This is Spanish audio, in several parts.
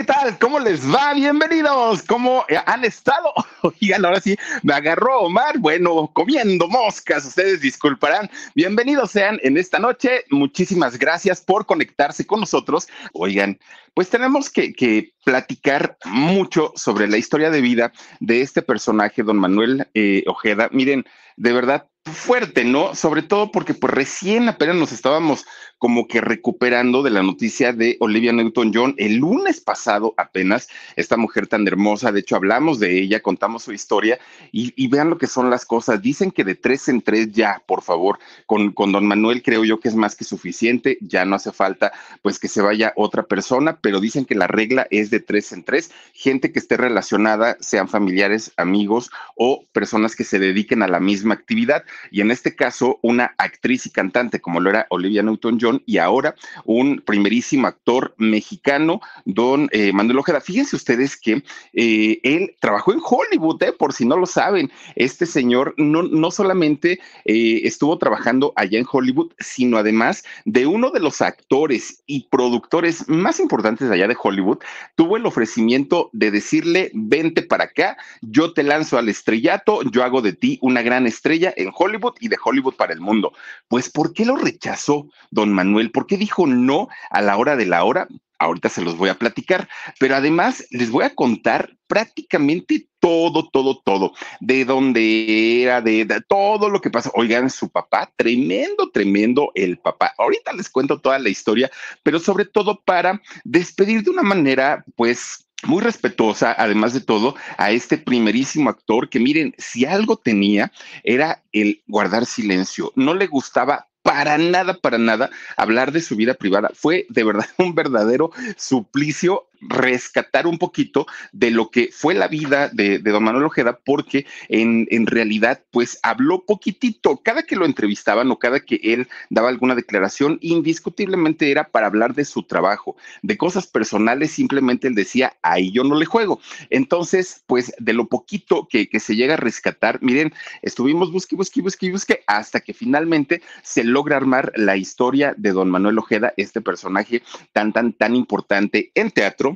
¿Qué tal? ¿Cómo les va? Bienvenidos. ¿Cómo han estado? Oigan, ahora sí, me agarró Omar. Bueno, comiendo moscas, ustedes disculparán. Bienvenidos sean en esta noche. Muchísimas gracias por conectarse con nosotros. Oigan, pues tenemos que, que platicar mucho sobre la historia de vida de este personaje, don Manuel eh, Ojeda. Miren, de verdad, fuerte, ¿no? Sobre todo porque pues recién apenas nos estábamos como que recuperando de la noticia de Olivia Newton-John. El lunes pasado apenas, esta mujer tan hermosa, de hecho hablamos de ella, contamos su historia y, vean lo que son las cosas, dicen que de tres en tres ya, por favor, con, con don Manuel creo yo que es más que suficiente, ya no hace falta pues que se vaya otra persona, pero dicen que la regla es de tres en tres, gente que esté relacionada, sean familiares, amigos o personas que se dediquen a la misma actividad y en este caso una actriz y cantante como lo era Olivia Newton-John, y ahora un primerísimo actor mexicano, don eh, Manuel Ojeda. Fíjense ustedes que eh, él trabajó en Hollywood, eh, por si no lo saben. Este señor no, no solamente estuvo trabajando allá en Hollywood, sino además de uno de los actores y productores más importantes allá de Hollywood, tuvo el ofrecimiento de decirle, vente para acá, yo te lanzo al estrellato, yo hago de ti una gran estrella en Hollywood y de Hollywood para el mundo. Pues, ¿por qué lo rechazó don Manuel? ¿Por qué dijo no a la hora de la hora? Ahorita se los voy a platicar, pero además les voy a contar prácticamente todo, todo, todo, de dónde era, de, todo lo que pasa. Oigan, su papá, tremendo, tremendo el papá. Ahorita les cuento toda la historia, pero sobre todo para despedir de una manera, pues, muy respetuosa, además de todo, a este primerísimo actor que miren, si algo tenía era el guardar silencio. No le gustaba para nada, para nada hablar de su vida privada. Fue de verdad un verdadero suplicio rescatar un poquito de lo que fue la vida de, don Manuel Ojeda, porque en, en, realidad, pues habló poquitito. Cada que lo entrevistaban o cada que él daba alguna declaración, indiscutiblemente era para hablar de su trabajo, de cosas personales, simplemente él decía, ahí yo no le juego. Entonces, pues de lo poquito que, que se llega a rescatar, miren, estuvimos busque, busque, busque, busque, hasta que finalmente se logra armar la historia de don Manuel Ojeda, este personaje tan, tan, tan importante en teatro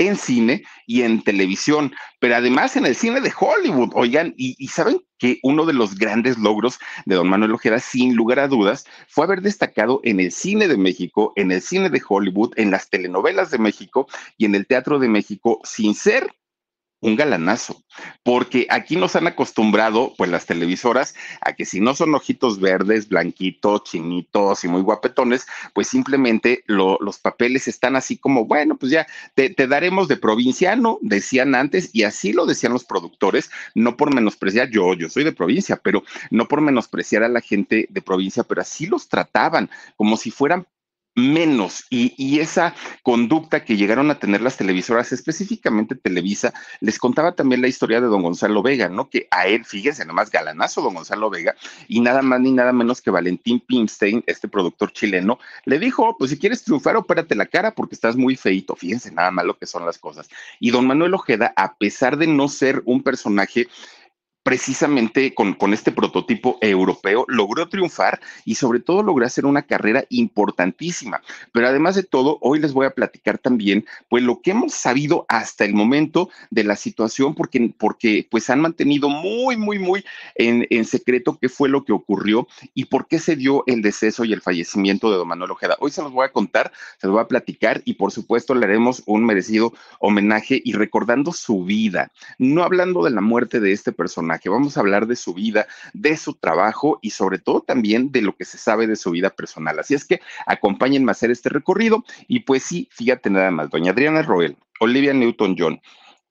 en cine y en televisión, pero además en el cine de Hollywood. Oigan, y, saben que uno de los grandes logros de don Manuel Ojeda, sin lugar a dudas, fue haber destacado en el cine de México, en el cine de Hollywood, en las telenovelas de México y en el teatro de México, sin ser un galanazo, porque aquí nos han acostumbrado, pues las televisoras, a que si no son ojitos verdes, blanquitos, chinitos y muy guapetones, pues simplemente los papeles están así como, bueno, pues ya te, te, daremos de provinciano, decían antes, y así lo decían los productores, no por menospreciar, yo, yo soy de provincia, pero no por menospreciar a la gente de provincia, pero así los trataban, como si fueran menos y, esa conducta que llegaron a tener las televisoras, específicamente Televisa, les contaba también la historia de don Gonzalo Vega, ¿no? Que a él, fíjense, nomás galanazo don Gonzalo Vega, y nada más ni nada menos que Valentín Pimstein, este productor chileno, le dijo, pues si quieres triunfar, opérate la cara porque estás muy feito, fíjense nada más lo que son las cosas. Y don Manuel Ojeda, a pesar de no ser un personaje precisamente con, con, este prototipo europeo, logró triunfar y sobre todo logró hacer una carrera importantísima. Pero además de todo, hoy les voy a platicar también, pues lo que hemos sabido hasta el momento de la situación, porque, porque pues han mantenido muy, muy, muy en, en secreto qué fue lo que ocurrió y por qué se dio el deceso y el fallecimiento de don Manuel Ojeda. Hoy se los voy a contar, se los voy a platicar y por supuesto le haremos un merecido homenaje y recordando su vida, no hablando de la muerte de este personaje que Vamos a hablar de su vida, de su trabajo y sobre todo también de lo que se sabe de su vida personal. Así es que acompáñenme a hacer este recorrido y pues sí, fíjate nada más, doña Adriana Roel, Olivia Newton-John,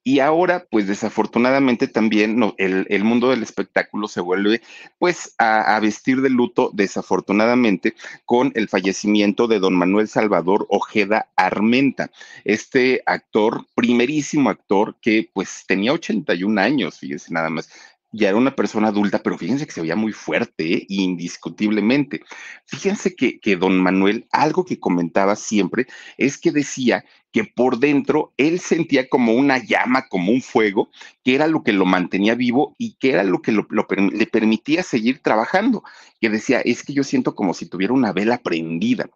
y ahora, pues desafortunadamente también el, mundo del espectáculo se vuelve pues a, vestir de luto, desafortunadamente, con el fallecimiento de don Manuel Salvador Ojeda Armenta, este actor, primerísimo actor que pues tenía 81 años, fíjense nada más, ya era una persona adulta, pero fíjense que se veía muy fuerte, ¿eh? indiscutiblemente. Fíjense que, que don Manuel, algo que comentaba siempre, es que decía que por dentro él sentía como una llama, como un fuego, que era lo que lo mantenía vivo y que era lo que lo, le permitía seguir trabajando, que decía, es que yo siento como si tuviera una vela prendida.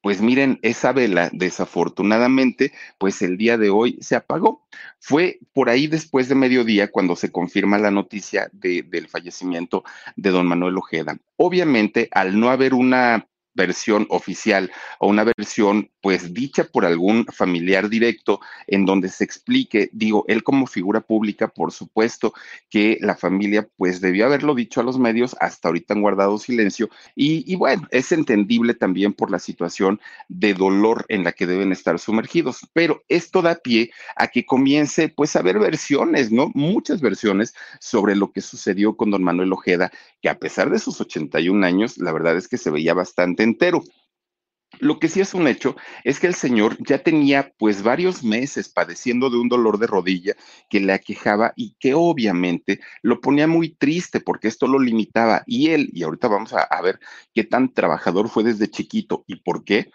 Pues miren, esa vela, desafortunadamente, pues el día de hoy se apagó. Fue por ahí después de mediodía cuando se confirma la noticia de, del fallecimiento de don Manuel Ojeda. Obviamente, al no haber una versión oficial o una versión pues dicha por algún familiar directo en donde se explique, digo, él como figura pública, por supuesto que la familia pues debió haberlo dicho a los medios, hasta ahorita han guardado silencio y, y bueno, es entendible también por la situación de dolor en la que deben estar sumergidos, pero esto da pie a que comience pues a haber versiones, ¿no? Muchas versiones sobre lo que sucedió con don Manuel Ojeda, que a pesar de sus 81 años, la verdad es que se veía bastante entero. Lo que sí es un hecho es que el señor ya tenía pues varios meses padeciendo de un dolor de rodilla que le aquejaba y que obviamente lo ponía muy triste porque esto lo limitaba y él, y ahorita vamos a, a ver qué tan trabajador fue desde chiquito y por qué.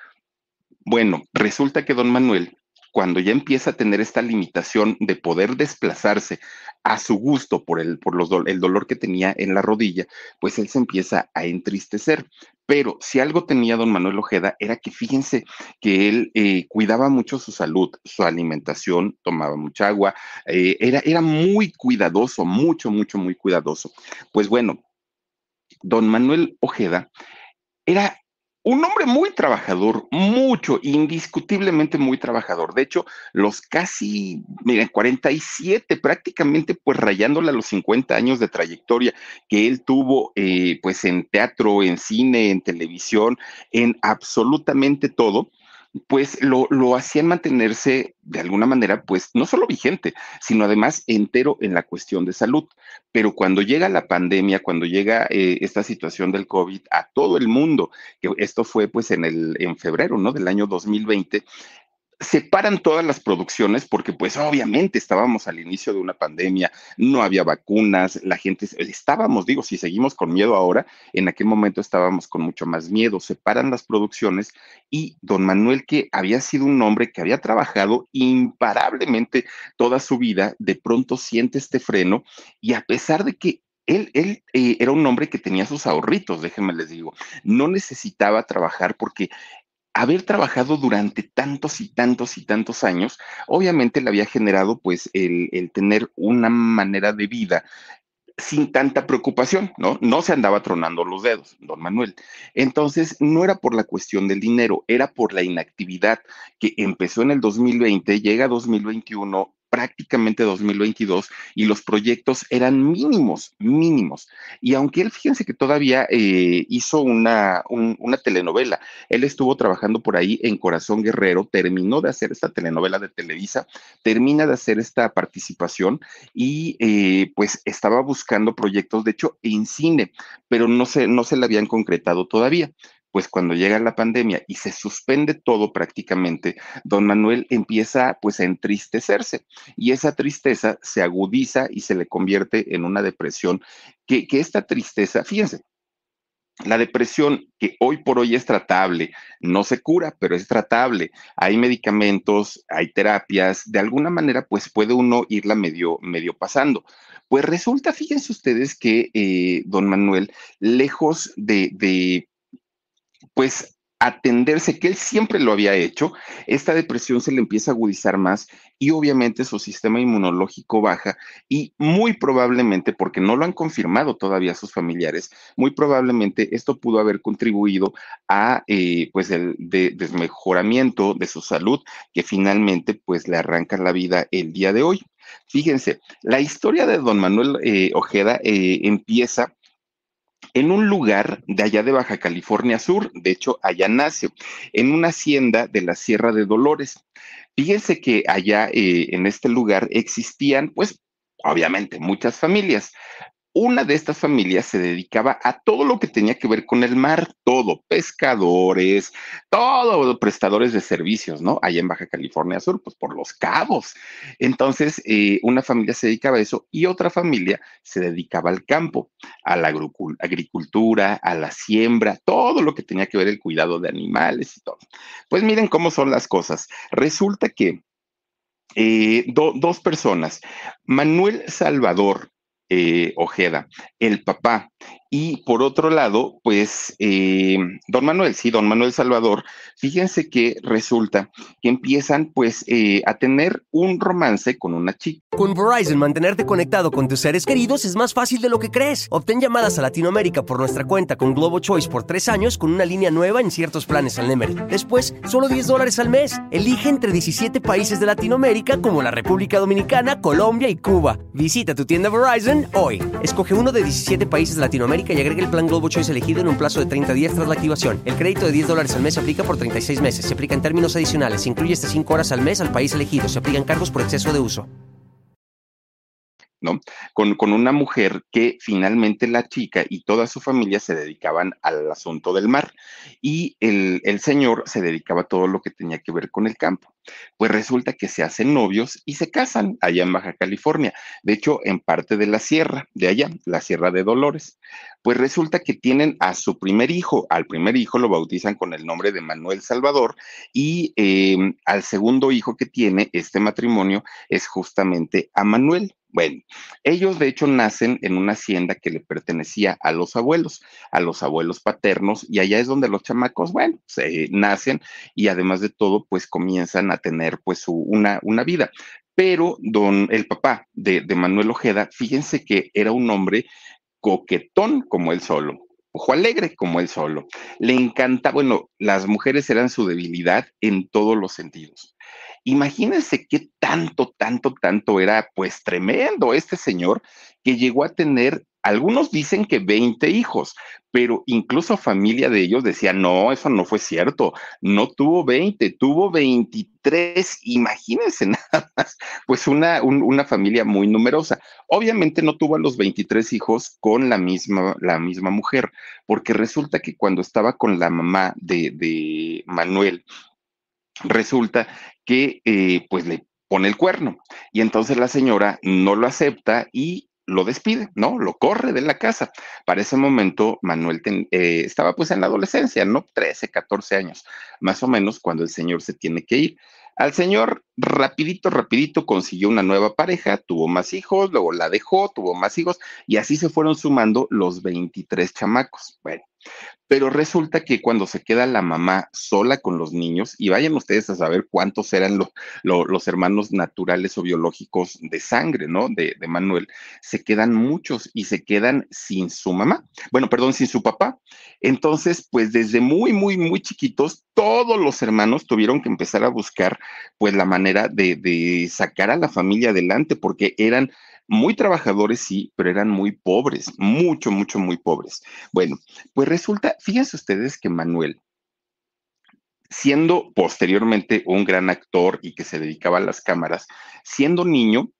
Bueno, resulta que don Manuel cuando ya empieza a tener esta limitación de poder desplazarse a su gusto por el, por los el dolor que tenía en la rodilla, pues él se empieza a entristecer. Pero si algo tenía don Manuel Ojeda era que fíjense que él eh, cuidaba mucho su salud, su alimentación, tomaba mucha agua, eh, era, era muy cuidadoso, mucho, mucho, muy cuidadoso. Pues bueno, don Manuel Ojeda era un hombre muy trabajador, mucho, indiscutiblemente muy trabajador. De hecho, los casi, miren, 47, prácticamente pues rayándole a los 50 años de trayectoria que él tuvo, eh, pues en teatro, en cine, en televisión, en absolutamente todo pues lo, lo hacían mantenerse de alguna manera, pues no solo vigente, sino además entero en la cuestión de salud. Pero cuando llega la pandemia, cuando llega eh, esta situación del COVID a todo el mundo, que esto fue pues en el en febrero, ¿no? Del año 2020, separan todas las producciones porque pues obviamente estábamos al inicio de una pandemia, no había vacunas, la gente estábamos, digo, si seguimos con miedo ahora, en aquel momento estábamos con mucho más miedo, separan las producciones y don Manuel que había sido un hombre que había trabajado imparablemente toda su vida, de pronto siente este freno y a pesar de que él, él eh, era un hombre que tenía sus ahorritos, déjenme les digo, no necesitaba trabajar porque haber trabajado durante tantos y tantos y tantos años, obviamente le había generado pues el, el, tener una manera de vida sin tanta preocupación, ¿no? No se andaba tronando los dedos, don Manuel. Entonces, no era por la cuestión del dinero, era por la inactividad que empezó en el 2020, llega 2021 prácticamente 2022 y los proyectos eran mínimos, mínimos. Y aunque él, fíjense que todavía eh, hizo una, un, una telenovela, él estuvo trabajando por ahí en Corazón Guerrero, terminó de hacer esta telenovela de Televisa, termina de hacer esta participación y eh, pues estaba buscando proyectos, de hecho, en cine, pero no se, no se le habían concretado todavía pues cuando llega la pandemia y se suspende todo prácticamente, don Manuel empieza pues a entristecerse y esa tristeza se agudiza y se le convierte en una depresión que, que esta tristeza, fíjense, la depresión, que hoy por hoy es tratable, no se cura, pero es tratable. Hay medicamentos, hay terapias, de alguna manera, pues puede uno irla medio, medio pasando. Pues resulta, fíjense ustedes que eh, don Manuel, lejos de, de pues atenderse, que él siempre lo había hecho, esta depresión se le empieza a agudizar más y obviamente su sistema inmunológico baja y muy probablemente, porque no lo han confirmado todavía sus familiares, muy probablemente esto pudo haber contribuido a eh, pues el desmejoramiento de su salud que finalmente pues le arranca la vida el día de hoy. Fíjense, la historia de don Manuel eh, Ojeda eh, empieza en un lugar de allá de Baja California Sur, de hecho, allá nace, en una hacienda de la Sierra de Dolores. Fíjense que allá eh, en este lugar existían, pues, obviamente, muchas familias, una de estas familias se dedicaba a todo lo que tenía que ver con el mar, todo, pescadores, todo, prestadores de servicios, ¿no? Allá en Baja California Sur, pues por los cabos. Entonces, eh, una familia se dedicaba a eso y otra familia se dedicaba al campo, a la agricultura, a la siembra, todo lo que tenía que ver el cuidado de animales y todo. Pues miren cómo son las cosas. Resulta que eh, dos personas, Manuel Salvador eh, Ojeda, el papá. Y por otro lado, pues, eh, don Manuel, sí, don Manuel Salvador, fíjense que resulta que empiezan pues eh, a tener un romance con una chica. Con Verizon, mantenerte conectado con tus seres queridos es más fácil de lo que crees. Obtén llamadas a Latinoamérica por nuestra cuenta con Globo Choice por tres años con una línea nueva en ciertos planes al Nemery. Después, solo 10 dólares al mes. Elige entre 17 países de Latinoamérica como la República Dominicana, Colombia y Cuba. Visita tu tienda Verizon hoy. Escoge uno de 17 países de Latinoamérica y agrega el plan Globo Choice elegido en un plazo de 30 días tras la activación. El crédito de 10 dólares al mes se aplica por 36 meses. Se aplica en términos adicionales. Se incluye hasta 5 horas al mes al país elegido. Se aplican cargos por exceso de uso. ¿no? Con, con, una mujer que finalmente la chica y toda su familia se dedicaban al asunto del mar y el, el, señor se dedicaba a todo lo que tenía que ver con el campo. Pues resulta que se hacen novios y se casan allá en Baja California, de hecho en parte de la sierra, de allá, la Sierra de Dolores. Pues resulta que tienen a su primer hijo, al primer hijo lo bautizan con el nombre de Manuel Salvador y eh, al segundo hijo que tiene este matrimonio es justamente a Manuel. Bueno, ellos de hecho nacen en una hacienda que le pertenecía a los abuelos, a los abuelos paternos, y allá es donde los chamacos, bueno, se nacen y además de todo, pues comienzan a tener pues su, una, una vida. Pero don, el papá de Manuel Ojeda, fíjense que era un hombre coquetón como él solo, ojo alegre como él solo. Le encanta, bueno, las mujeres eran su debilidad en todos los sentidos. Imagínense qué tanto, tanto, tanto era, pues tremendo este señor que llegó a tener, algunos dicen que 20 hijos, pero incluso familia de ellos decía, no, eso no fue cierto, no tuvo 20, tuvo 23, imagínense nada más, pues una, una familia muy numerosa. Obviamente no tuvo a los 23 hijos con la misma, la misma mujer, porque resulta que cuando estaba con la mamá de, de Manuel, resulta que eh, pues le pone el cuerno y entonces la señora no lo acepta y lo despide, ¿no? Lo corre de la casa. Para ese momento, Manuel eh, estaba pues en la adolescencia, ¿no? 13, 14 años, más o menos, cuando el señor se tiene que ir. Al señor, rapidito, rapidito, consiguió una nueva pareja, tuvo más hijos, luego la dejó, tuvo más hijos, y así se fueron sumando los 23 chamacos. Bueno, pero resulta que cuando se queda la mamá sola con los niños, y vayan ustedes a saber cuántos eran los hermanos naturales o biológicos de sangre, ¿no? De, de, Manuel, se quedan muchos y se quedan sin su mamá, bueno, perdón, sin su papá. Entonces, pues desde muy, muy, muy chiquitos, todos los hermanos tuvieron que empezar a buscar, pues, la manera de, de sacar a la familia adelante, porque eran muy trabajadores, sí, pero eran muy pobres, mucho, mucho, muy pobres. Bueno, pues resulta, fíjense ustedes que Manuel, siendo posteriormente un gran actor y que se dedicaba a las cámaras, siendo niño,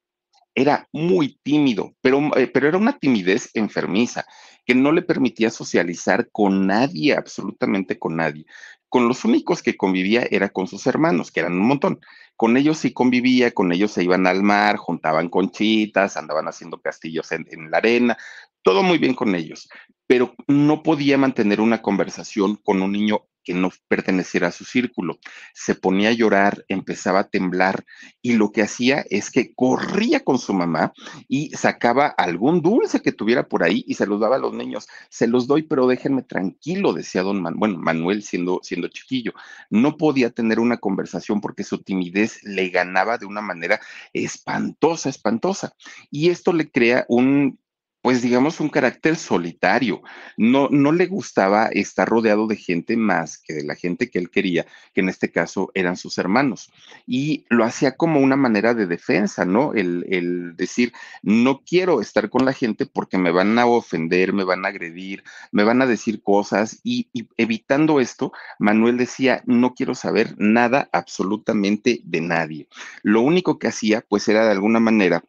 era muy tímido, pero, eh, pero era una timidez enfermiza que no le permitía socializar con nadie, absolutamente con nadie. Con los únicos que convivía era con sus hermanos, que eran un montón. Con ellos sí convivía, con ellos se iban al mar, juntaban conchitas, andaban haciendo castillos en, en la arena, todo muy bien con ellos, pero no podía mantener una conversación con un niño que no perteneciera a su círculo. Se ponía a llorar, empezaba a temblar y lo que hacía es que corría con su mamá y sacaba algún dulce que tuviera por ahí y se los daba a los niños. Se los doy, pero déjenme tranquilo, decía don Manuel, bueno, Manuel siendo, siendo chiquillo. No podía tener una conversación porque su timidez le ganaba de una manera espantosa, espantosa. Y esto le crea un pues digamos, un carácter solitario. No, no le gustaba estar rodeado de gente más que de la gente que él quería, que en este caso eran sus hermanos. Y lo hacía como una manera de defensa, ¿no? El, el decir, no quiero estar con la gente porque me van a ofender, me van a agredir, me van a decir cosas. Y, y evitando esto, Manuel decía, no quiero saber nada absolutamente de nadie. Lo único que hacía, pues era de alguna manera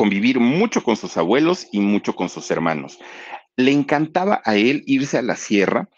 convivir mucho con sus abuelos y mucho con sus hermanos. Le encantaba a él irse a la sierra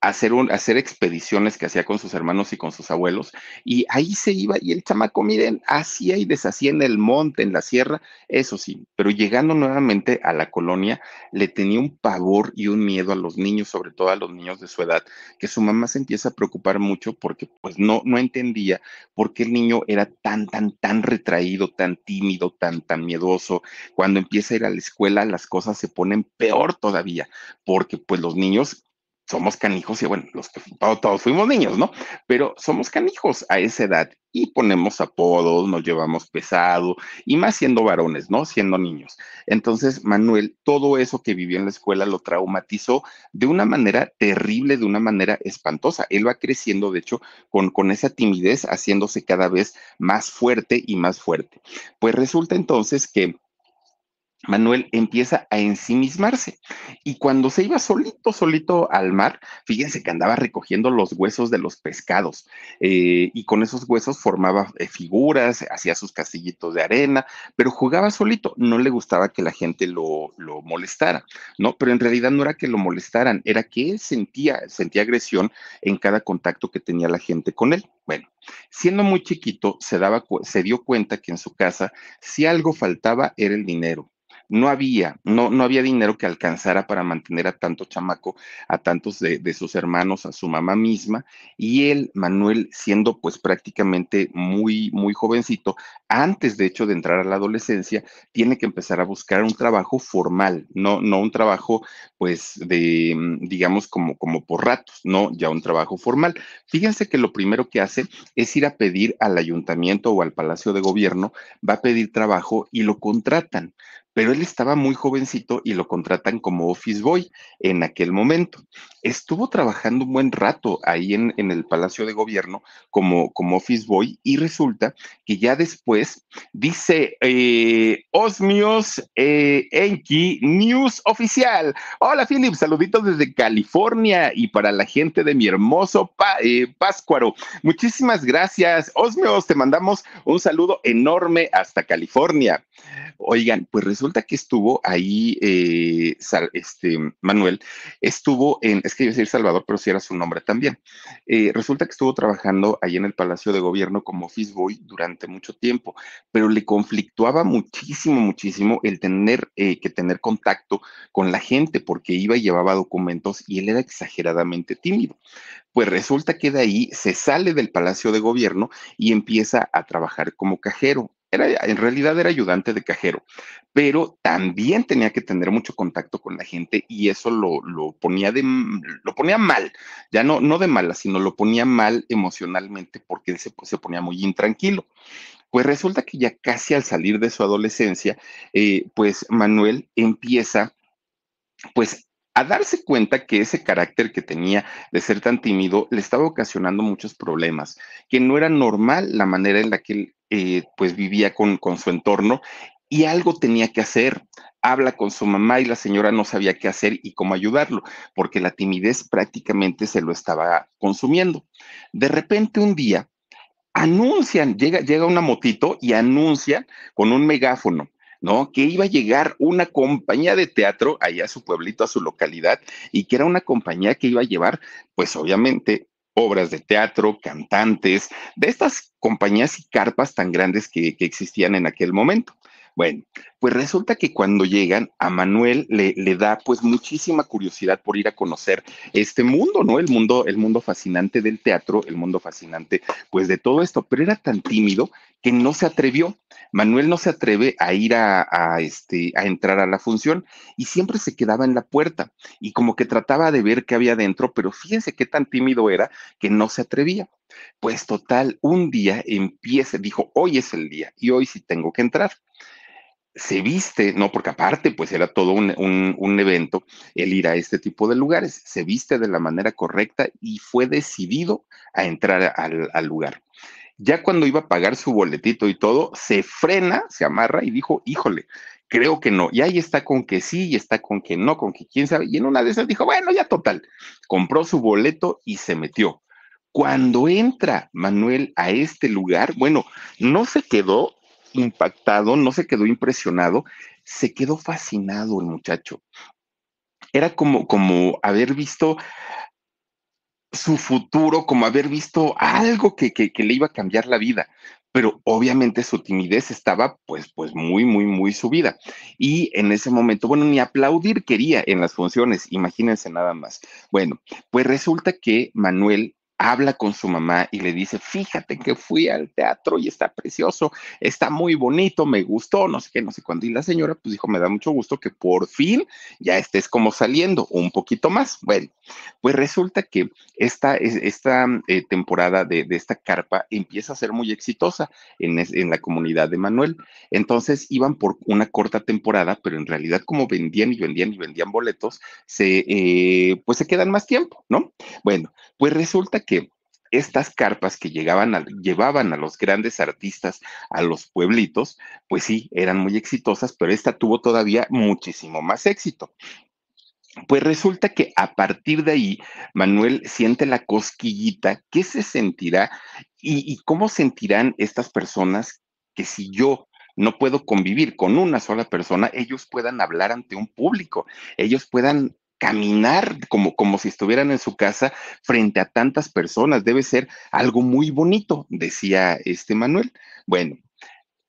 hacer, un, hacer expediciones que hacía con sus hermanos y con sus abuelos, y ahí se iba y el chamaco, miren, hacía y deshacía en el monte, en la sierra, eso sí, pero llegando nuevamente a la colonia, le tenía un pavor y un miedo a los niños, sobre todo a los niños de su edad, que su mamá se empieza a preocupar mucho porque pues no, no entendía por qué el niño era tan, tan, tan retraído, tan tímido, tan, tan miedoso. Cuando empieza a ir a la escuela, las cosas se ponen peor todavía, porque pues los niños somos canijos y bueno, los que todos fuimos niños, ¿no? Pero somos canijos a esa edad y ponemos apodos, nos llevamos pesado y más siendo varones, ¿no? Siendo niños. Entonces, Manuel, todo eso que vivió en la escuela lo traumatizó de una manera terrible, de una manera espantosa. Él va creciendo, de hecho, con, con esa timidez, haciéndose cada vez más fuerte y más fuerte. Pues resulta entonces que Manuel empieza a ensimismarse y cuando se iba solito, solito al mar, fíjense que andaba recogiendo los huesos de los pescados eh, y con esos huesos formaba eh, figuras, hacía sus castillitos de arena, pero jugaba solito, no le gustaba que la gente lo, lo molestara, ¿no? Pero en realidad no era que lo molestaran, era que él sentía, sentía agresión en cada contacto que tenía la gente con él. Bueno, siendo muy chiquito, se, daba, se dio cuenta que en su casa, si algo faltaba, era el dinero no había, no, no había dinero que alcanzara para mantener a tanto chamaco, a tantos de, de, sus hermanos, a su mamá misma, y él, Manuel, siendo pues prácticamente muy, muy jovencito, antes de hecho de entrar a la adolescencia, tiene que empezar a buscar un trabajo formal, no, no un trabajo pues de, digamos, como, como por ratos, no, ya un trabajo formal. Fíjense que lo primero que hace es ir a pedir al ayuntamiento o al palacio de gobierno, va a pedir trabajo y lo contratan pero él estaba muy jovencito y lo contratan como office boy en aquel momento. Estuvo trabajando un buen rato ahí en, en el Palacio de Gobierno como, como office boy y resulta que ya después dice eh, Osmios eh, Enki News Oficial. Hola Philip, saluditos desde California y para la gente de mi hermoso pa, eh, Páscuaro. Muchísimas gracias. Osmios, te mandamos un saludo enorme hasta California. Oigan, pues resulta que estuvo ahí, eh, este, Manuel, estuvo en, que iba a decir Salvador, pero sí era su nombre también. Eh, resulta que estuvo trabajando ahí en el Palacio de Gobierno como office boy durante mucho tiempo, pero le conflictuaba muchísimo, muchísimo el tener eh, que tener contacto con la gente porque iba y llevaba documentos y él era exageradamente tímido. Pues resulta que de ahí se sale del Palacio de Gobierno y empieza a trabajar como cajero era, en realidad era ayudante de cajero, pero también tenía que tener mucho contacto con la gente y eso lo, lo ponía, de, lo ponía mal, ya no, no de mala, sino lo ponía mal emocionalmente porque se, se ponía muy intranquilo. Pues resulta que ya casi al salir de su adolescencia, eh, pues Manuel empieza pues a darse cuenta que ese carácter que tenía de ser tan tímido le estaba ocasionando muchos problemas, que no era normal la manera en la que él eh, pues vivía con, con su entorno y algo tenía que hacer. Habla con su mamá y la señora no sabía qué hacer y cómo ayudarlo, porque la timidez prácticamente se lo estaba consumiendo. De repente un día anuncian, llega, llega una motito y anuncian con un megáfono, ¿no? Que iba a llegar una compañía de teatro allá a su pueblito, a su localidad, y que era una compañía que iba a llevar, pues obviamente, obras de teatro, cantantes, de estas compañías y carpas tan grandes que, que existían en aquel momento. Bueno, pues resulta que cuando llegan, a Manuel le, le, da pues muchísima curiosidad por ir a conocer este mundo, ¿no? El mundo, el mundo fascinante del teatro, el mundo fascinante pues de todo esto, pero era tan tímido que no se atrevió. Manuel no se atreve a ir a, este, a entrar a la función y siempre se quedaba en la puerta y como que trataba de ver qué había dentro, pero fíjense qué tan tímido era que no se atrevía. Pues total, un día empieza, dijo, hoy es el día y hoy sí tengo que entrar se viste, no, porque aparte, pues era todo un, un, un, evento el ir a este tipo de lugares, se viste de la manera correcta y fue decidido a entrar al, al, lugar. Ya cuando iba a pagar su boletito y todo, se frena, se amarra y dijo, híjole, creo que no. Y ahí está con que sí, y está con que no, con que quién sabe. Y en una de esas dijo, bueno, ya total, compró su boleto y se metió. Cuando entra Manuel a este lugar, bueno, no se quedó impactado, no se quedó impresionado, se quedó fascinado el muchacho. Era como, como haber visto su futuro, como haber visto algo que, que, le iba a cambiar la vida. Pero obviamente su timidez estaba pues, pues muy, muy, muy subida. Y en ese momento, bueno, ni aplaudir quería en las funciones, imagínense nada más. Bueno, pues resulta que Manuel habla con su mamá y le dice, fíjate que fui al teatro y está precioso, está muy bonito, me gustó, no sé qué, no sé cuándo. Y la señora pues dijo, me da mucho gusto que por fin ya estés como saliendo un poquito más. Bueno, pues resulta que esta, esta eh, temporada de, esta carpa empieza a ser muy exitosa en, en la comunidad de Manuel. Entonces iban por una corta temporada, pero en realidad como vendían y vendían y vendían boletos, se, eh, pues se quedan más tiempo, ¿no? Bueno, pues resulta que que estas carpas que llegaban llevaban a los grandes artistas a los pueblitos, pues sí, eran muy exitosas, pero esta tuvo todavía muchísimo más éxito. Pues resulta que a partir de ahí, Manuel siente la cosquillita, ¿qué se sentirá y, y cómo sentirán estas personas que si yo no puedo convivir con una sola persona, ellos puedan hablar ante un público, ellos puedan caminar como, como si estuvieran en su casa frente a tantas personas. Debe ser algo muy bonito, decía este Manuel. Bueno,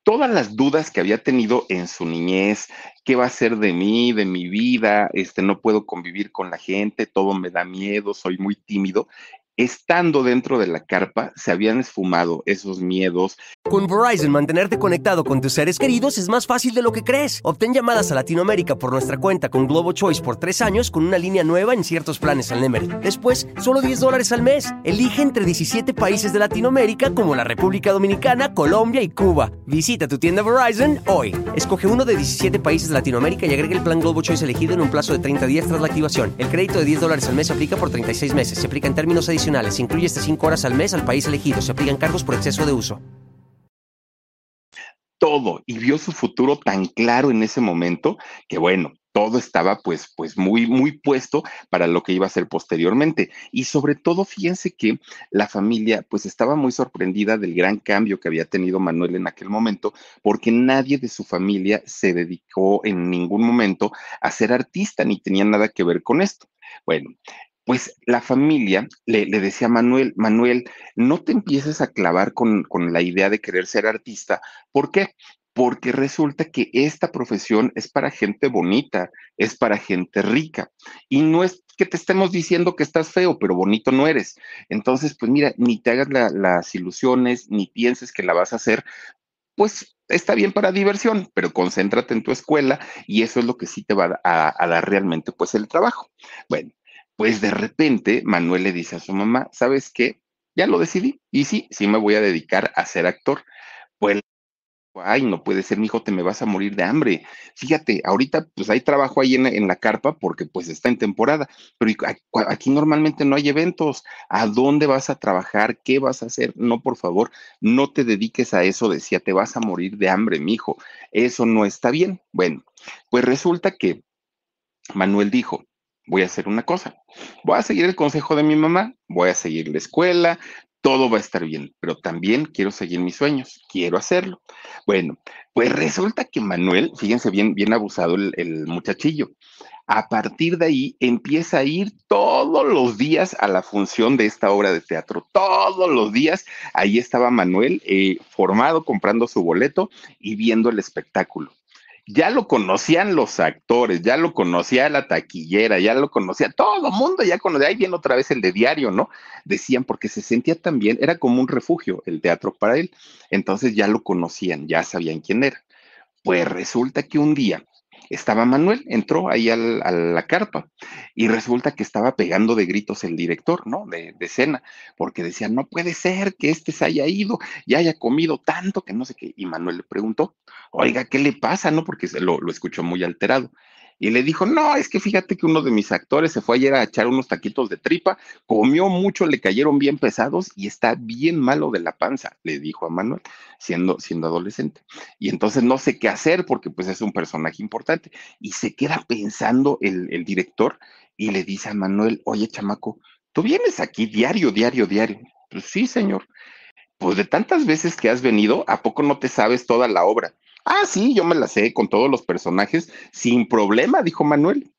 todas las dudas que había tenido en su niñez, qué va a ser de mí, de mi vida, este no puedo convivir con la gente, todo me da miedo, soy muy tímido, estando dentro de la carpa, se habían esfumado esos miedos. Con Verizon, mantenerte conectado con tus seres queridos es más fácil de lo que crees. Obtén llamadas a Latinoamérica por nuestra cuenta con Globo Choice por tres años con una línea nueva en ciertos planes al Nemery. Después, solo 10 dólares al mes. Elige entre 17 países de Latinoamérica como la República Dominicana, Colombia y Cuba. Visita tu tienda Verizon hoy. Escoge uno de 17 países de Latinoamérica y agrega el plan Globo Choice elegido en un plazo de 30 días tras la activación. El crédito de 10 dólares al mes se aplica por 36 meses. Se aplica en términos adicionales incluye hasta 5 horas al mes al país elegido. Se aplican cargos por exceso de uso. Todo y vio su futuro tan claro en ese momento que bueno, todo estaba pues, pues muy, muy puesto para lo que iba a ser posteriormente. Y sobre todo, fíjense que la familia pues estaba muy sorprendida del gran cambio que había tenido Manuel en aquel momento, porque nadie de su familia se dedicó en ningún momento a ser artista ni tenía nada que ver con esto. Bueno, pues la familia le, decía a Manuel, Manuel, no te empieces a clavar con, con la idea de querer ser artista. ¿Por qué? Porque resulta que esta profesión es para gente bonita, es para gente rica. Y no es que te estemos diciendo que estás feo, pero bonito no eres. Entonces, pues mira, ni te hagas la, las ilusiones, ni pienses que la vas a hacer, pues está bien para diversión, pero concéntrate en tu escuela y eso es lo que sí te va a, a dar realmente pues el trabajo. Bueno, pues de repente Manuel le dice a su mamá, ¿sabes qué? Ya lo decidí. Y sí, sí me voy a dedicar a ser actor. Pues, ay, no puede ser, mi hijo, te me vas a morir de hambre. Fíjate, ahorita pues hay trabajo ahí en, la carpa porque pues está en temporada, pero aquí normalmente no hay eventos. ¿A dónde vas a trabajar? ¿Qué vas a hacer? No, por favor, no te dediques a eso, decía, te vas a morir de hambre, mi hijo. Eso no está bien. Bueno, pues resulta que Manuel dijo, voy a hacer una cosa. Voy a seguir el consejo de mi mamá, voy a seguir la escuela, todo va a estar bien, pero también quiero seguir mis sueños, quiero hacerlo. Bueno, pues resulta que Manuel, fíjense bien, bien abusado el, muchachillo. A partir de ahí empieza a ir todos los días a la función de esta obra de teatro. Todos los días ahí estaba Manuel eh, formado, comprando su boleto y viendo el espectáculo. Ya lo conocían los actores, ya lo conocía la taquillera, ya lo conocía todo el mundo, ya conocía, ahí viene otra vez el de diario, ¿no? Decían, porque se sentía tan bien, era como un refugio el teatro para él, entonces ya lo conocían, ya sabían quién era. Pues resulta que un día estaba Manuel, entró ahí a la carpa y resulta que estaba pegando de gritos el director, ¿no? De, de cena, porque decía, no puede ser que este se haya ido y haya comido tanto que no sé qué. Y Manuel le preguntó, oiga, ¿qué le pasa? ¿No? Porque lo, lo escuchó muy alterado. Y le dijo, no, es que fíjate que uno de mis actores se fue ayer a echar unos taquitos de tripa, comió mucho, le cayeron bien pesados y está bien malo de la panza, le dijo a Manuel, siendo, siendo adolescente. Y entonces no sé qué hacer porque pues es un personaje importante. Y se queda pensando el, el director y le dice a Manuel, oye, chamaco, tú vienes aquí diario, diario, diario. Pues sí, señor. Pues de tantas veces que has venido, ¿a poco no te sabes toda la obra? Ah, sí, yo me la sé con todos los personajes sin problema, dijo Manuel.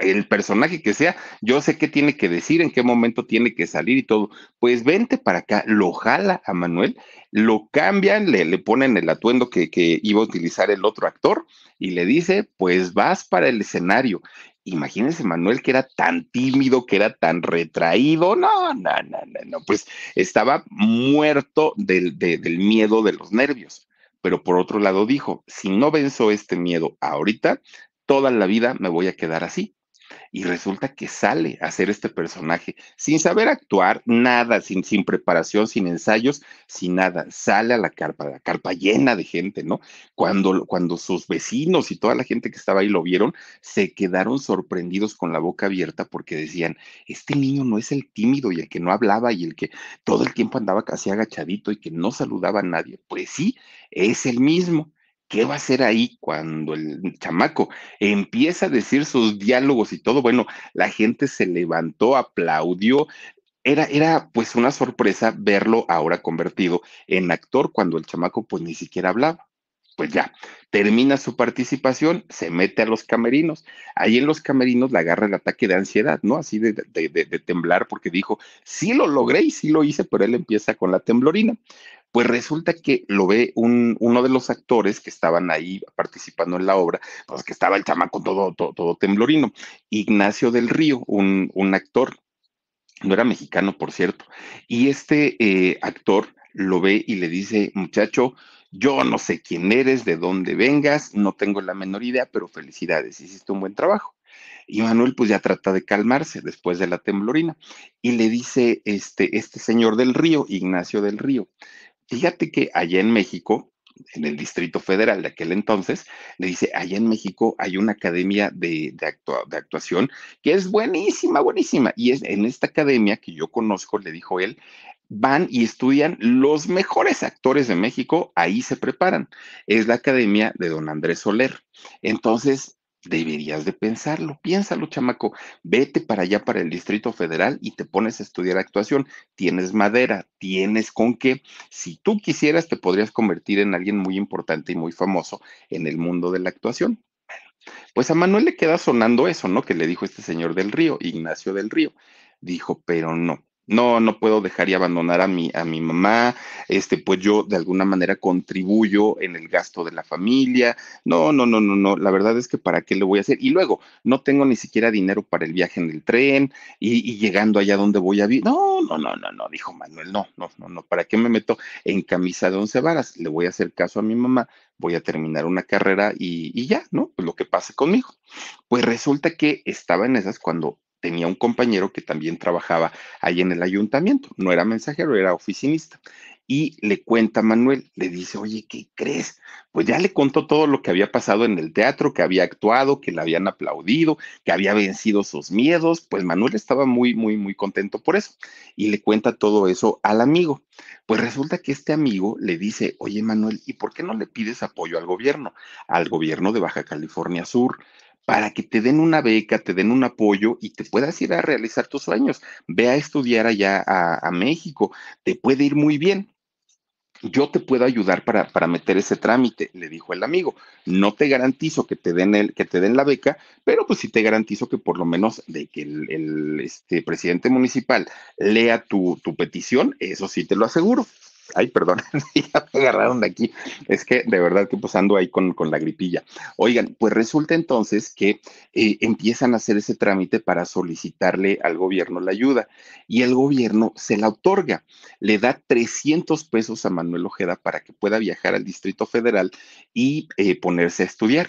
El personaje que sea, yo sé qué tiene que decir, en qué momento tiene que salir y todo. Pues vente para acá, lo jala a Manuel, lo cambian, le, le ponen el atuendo que, que iba a utilizar el otro actor y le dice, pues vas para el escenario. Imagínense Manuel que era tan tímido, que era tan retraído. No, no, no, no, no. pues estaba muerto del, de, del miedo de los nervios pero por otro lado dijo, si no venzo este miedo ahorita, toda la vida me voy a quedar así y resulta que sale a hacer este personaje sin saber actuar, nada, sin, sin preparación, sin ensayos, sin nada. Sale a la carpa, la carpa llena de gente, ¿no? Cuando, cuando sus vecinos y toda la gente que estaba ahí lo vieron, se quedaron sorprendidos con la boca abierta porque decían, este niño no es el tímido y el que no hablaba y el que todo el tiempo andaba casi agachadito y que no saludaba a nadie. Pues sí, es el mismo. ¿Qué va a hacer ahí cuando el chamaco empieza a decir sus diálogos y todo? Bueno, la gente se levantó, aplaudió. Era, era pues una sorpresa verlo ahora convertido en actor cuando el chamaco pues ni siquiera hablaba pues ya, termina su participación, se mete a los camerinos. Ahí en los camerinos le agarra el ataque de ansiedad, ¿no? Así de, de, de, de, temblar porque dijo, sí lo logré y sí lo hice, pero él empieza con la temblorina. Pues resulta que lo ve un, uno de los actores que estaban ahí participando en la obra, pues que estaba el chamaco todo, todo, todo temblorino. Ignacio del Río, un, un, actor, no era mexicano, por cierto, y este eh, actor lo ve y le dice, muchacho, yo no sé quién eres, de dónde vengas, no tengo la menor idea, pero felicidades, hiciste un buen trabajo. Y Manuel pues ya trata de calmarse después de la temblorina y le dice este, este señor del río, Ignacio del Río, Fíjate que allá en México, en el Distrito Federal de aquel entonces, le dice, allá en México hay una academia de, de, actua de, actuación que es buenísima, buenísima. Y es en esta academia que yo conozco, le dijo él, van y estudian los mejores actores de México, ahí se preparan. Es la academia de don Andrés Soler. Entonces, Deberías de pensarlo, piénsalo, chamaco. Vete para allá, para el Distrito Federal y te pones a estudiar actuación. Tienes madera, tienes con qué. Si tú quisieras, te podrías convertir en alguien muy importante y muy famoso en el mundo de la actuación. Pues a Manuel le queda sonando eso, ¿no? Que le dijo este señor del río, Ignacio del Río. Dijo, pero no, no, no puedo dejar y abandonar a mi, a mi mamá, este, pues yo de alguna manera contribuyo en el gasto de la familia. No, no, no, no, no, la verdad es que para qué lo voy a hacer. Y luego, no tengo ni siquiera dinero para el viaje en el tren y, y llegando allá donde voy a vivir. No, no, no, no, no, dijo Manuel, no, no, no, no, ¿para qué me meto en camisa de once varas? Le voy a hacer caso a mi mamá, voy a terminar una carrera y, y ya, ¿no? Pues lo que pase conmigo. Pues resulta que estaba en esas cuando tenía un compañero que también trabajaba ahí en el ayuntamiento, no era mensajero, era oficinista. Y le cuenta a Manuel, le dice, oye, ¿qué crees? Pues ya le contó todo lo que había pasado en el teatro, que había actuado, que le habían aplaudido, que había vencido sus miedos. Pues Manuel estaba muy, muy, muy contento por eso. Y le cuenta todo eso al amigo. Pues resulta que este amigo le dice, oye Manuel, ¿y por qué no le pides apoyo al gobierno? Al gobierno de Baja California Sur para que te den una beca, te den un apoyo y te puedas ir a realizar tus sueños. Ve a estudiar allá a, México, te puede ir muy bien. Yo te puedo ayudar para, para, meter ese trámite, le dijo el amigo. No te garantizo que te den el, que te den la beca, pero pues sí te garantizo que por lo menos de que el, el este, presidente municipal lea tu, tu petición, eso sí te lo aseguro. Ay, perdón, ya me agarraron de aquí. Es que de verdad que pues ando ahí con, con la gripilla. Oigan, pues resulta entonces que eh, empiezan a hacer ese trámite para solicitarle al gobierno la ayuda y el gobierno se la otorga. Le da 300 pesos a Manuel Ojeda para que pueda viajar al Distrito Federal y eh, ponerse a estudiar.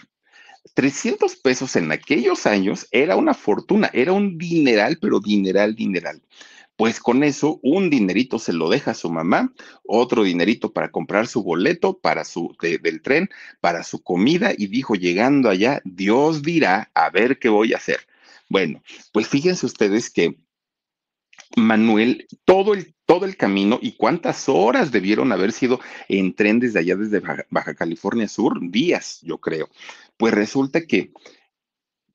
300 pesos en aquellos años era una fortuna, era un dineral, pero dineral, dineral pues con eso un dinerito se lo deja a su mamá, otro dinerito para comprar su boleto para su del tren, para su comida y dijo llegando allá, Dios dirá a ver qué voy a hacer. Bueno, pues fíjense ustedes que Manuel, todo el, todo el camino y cuántas horas debieron haber sido en tren desde allá, desde Baja California Sur, días, yo creo. Pues resulta que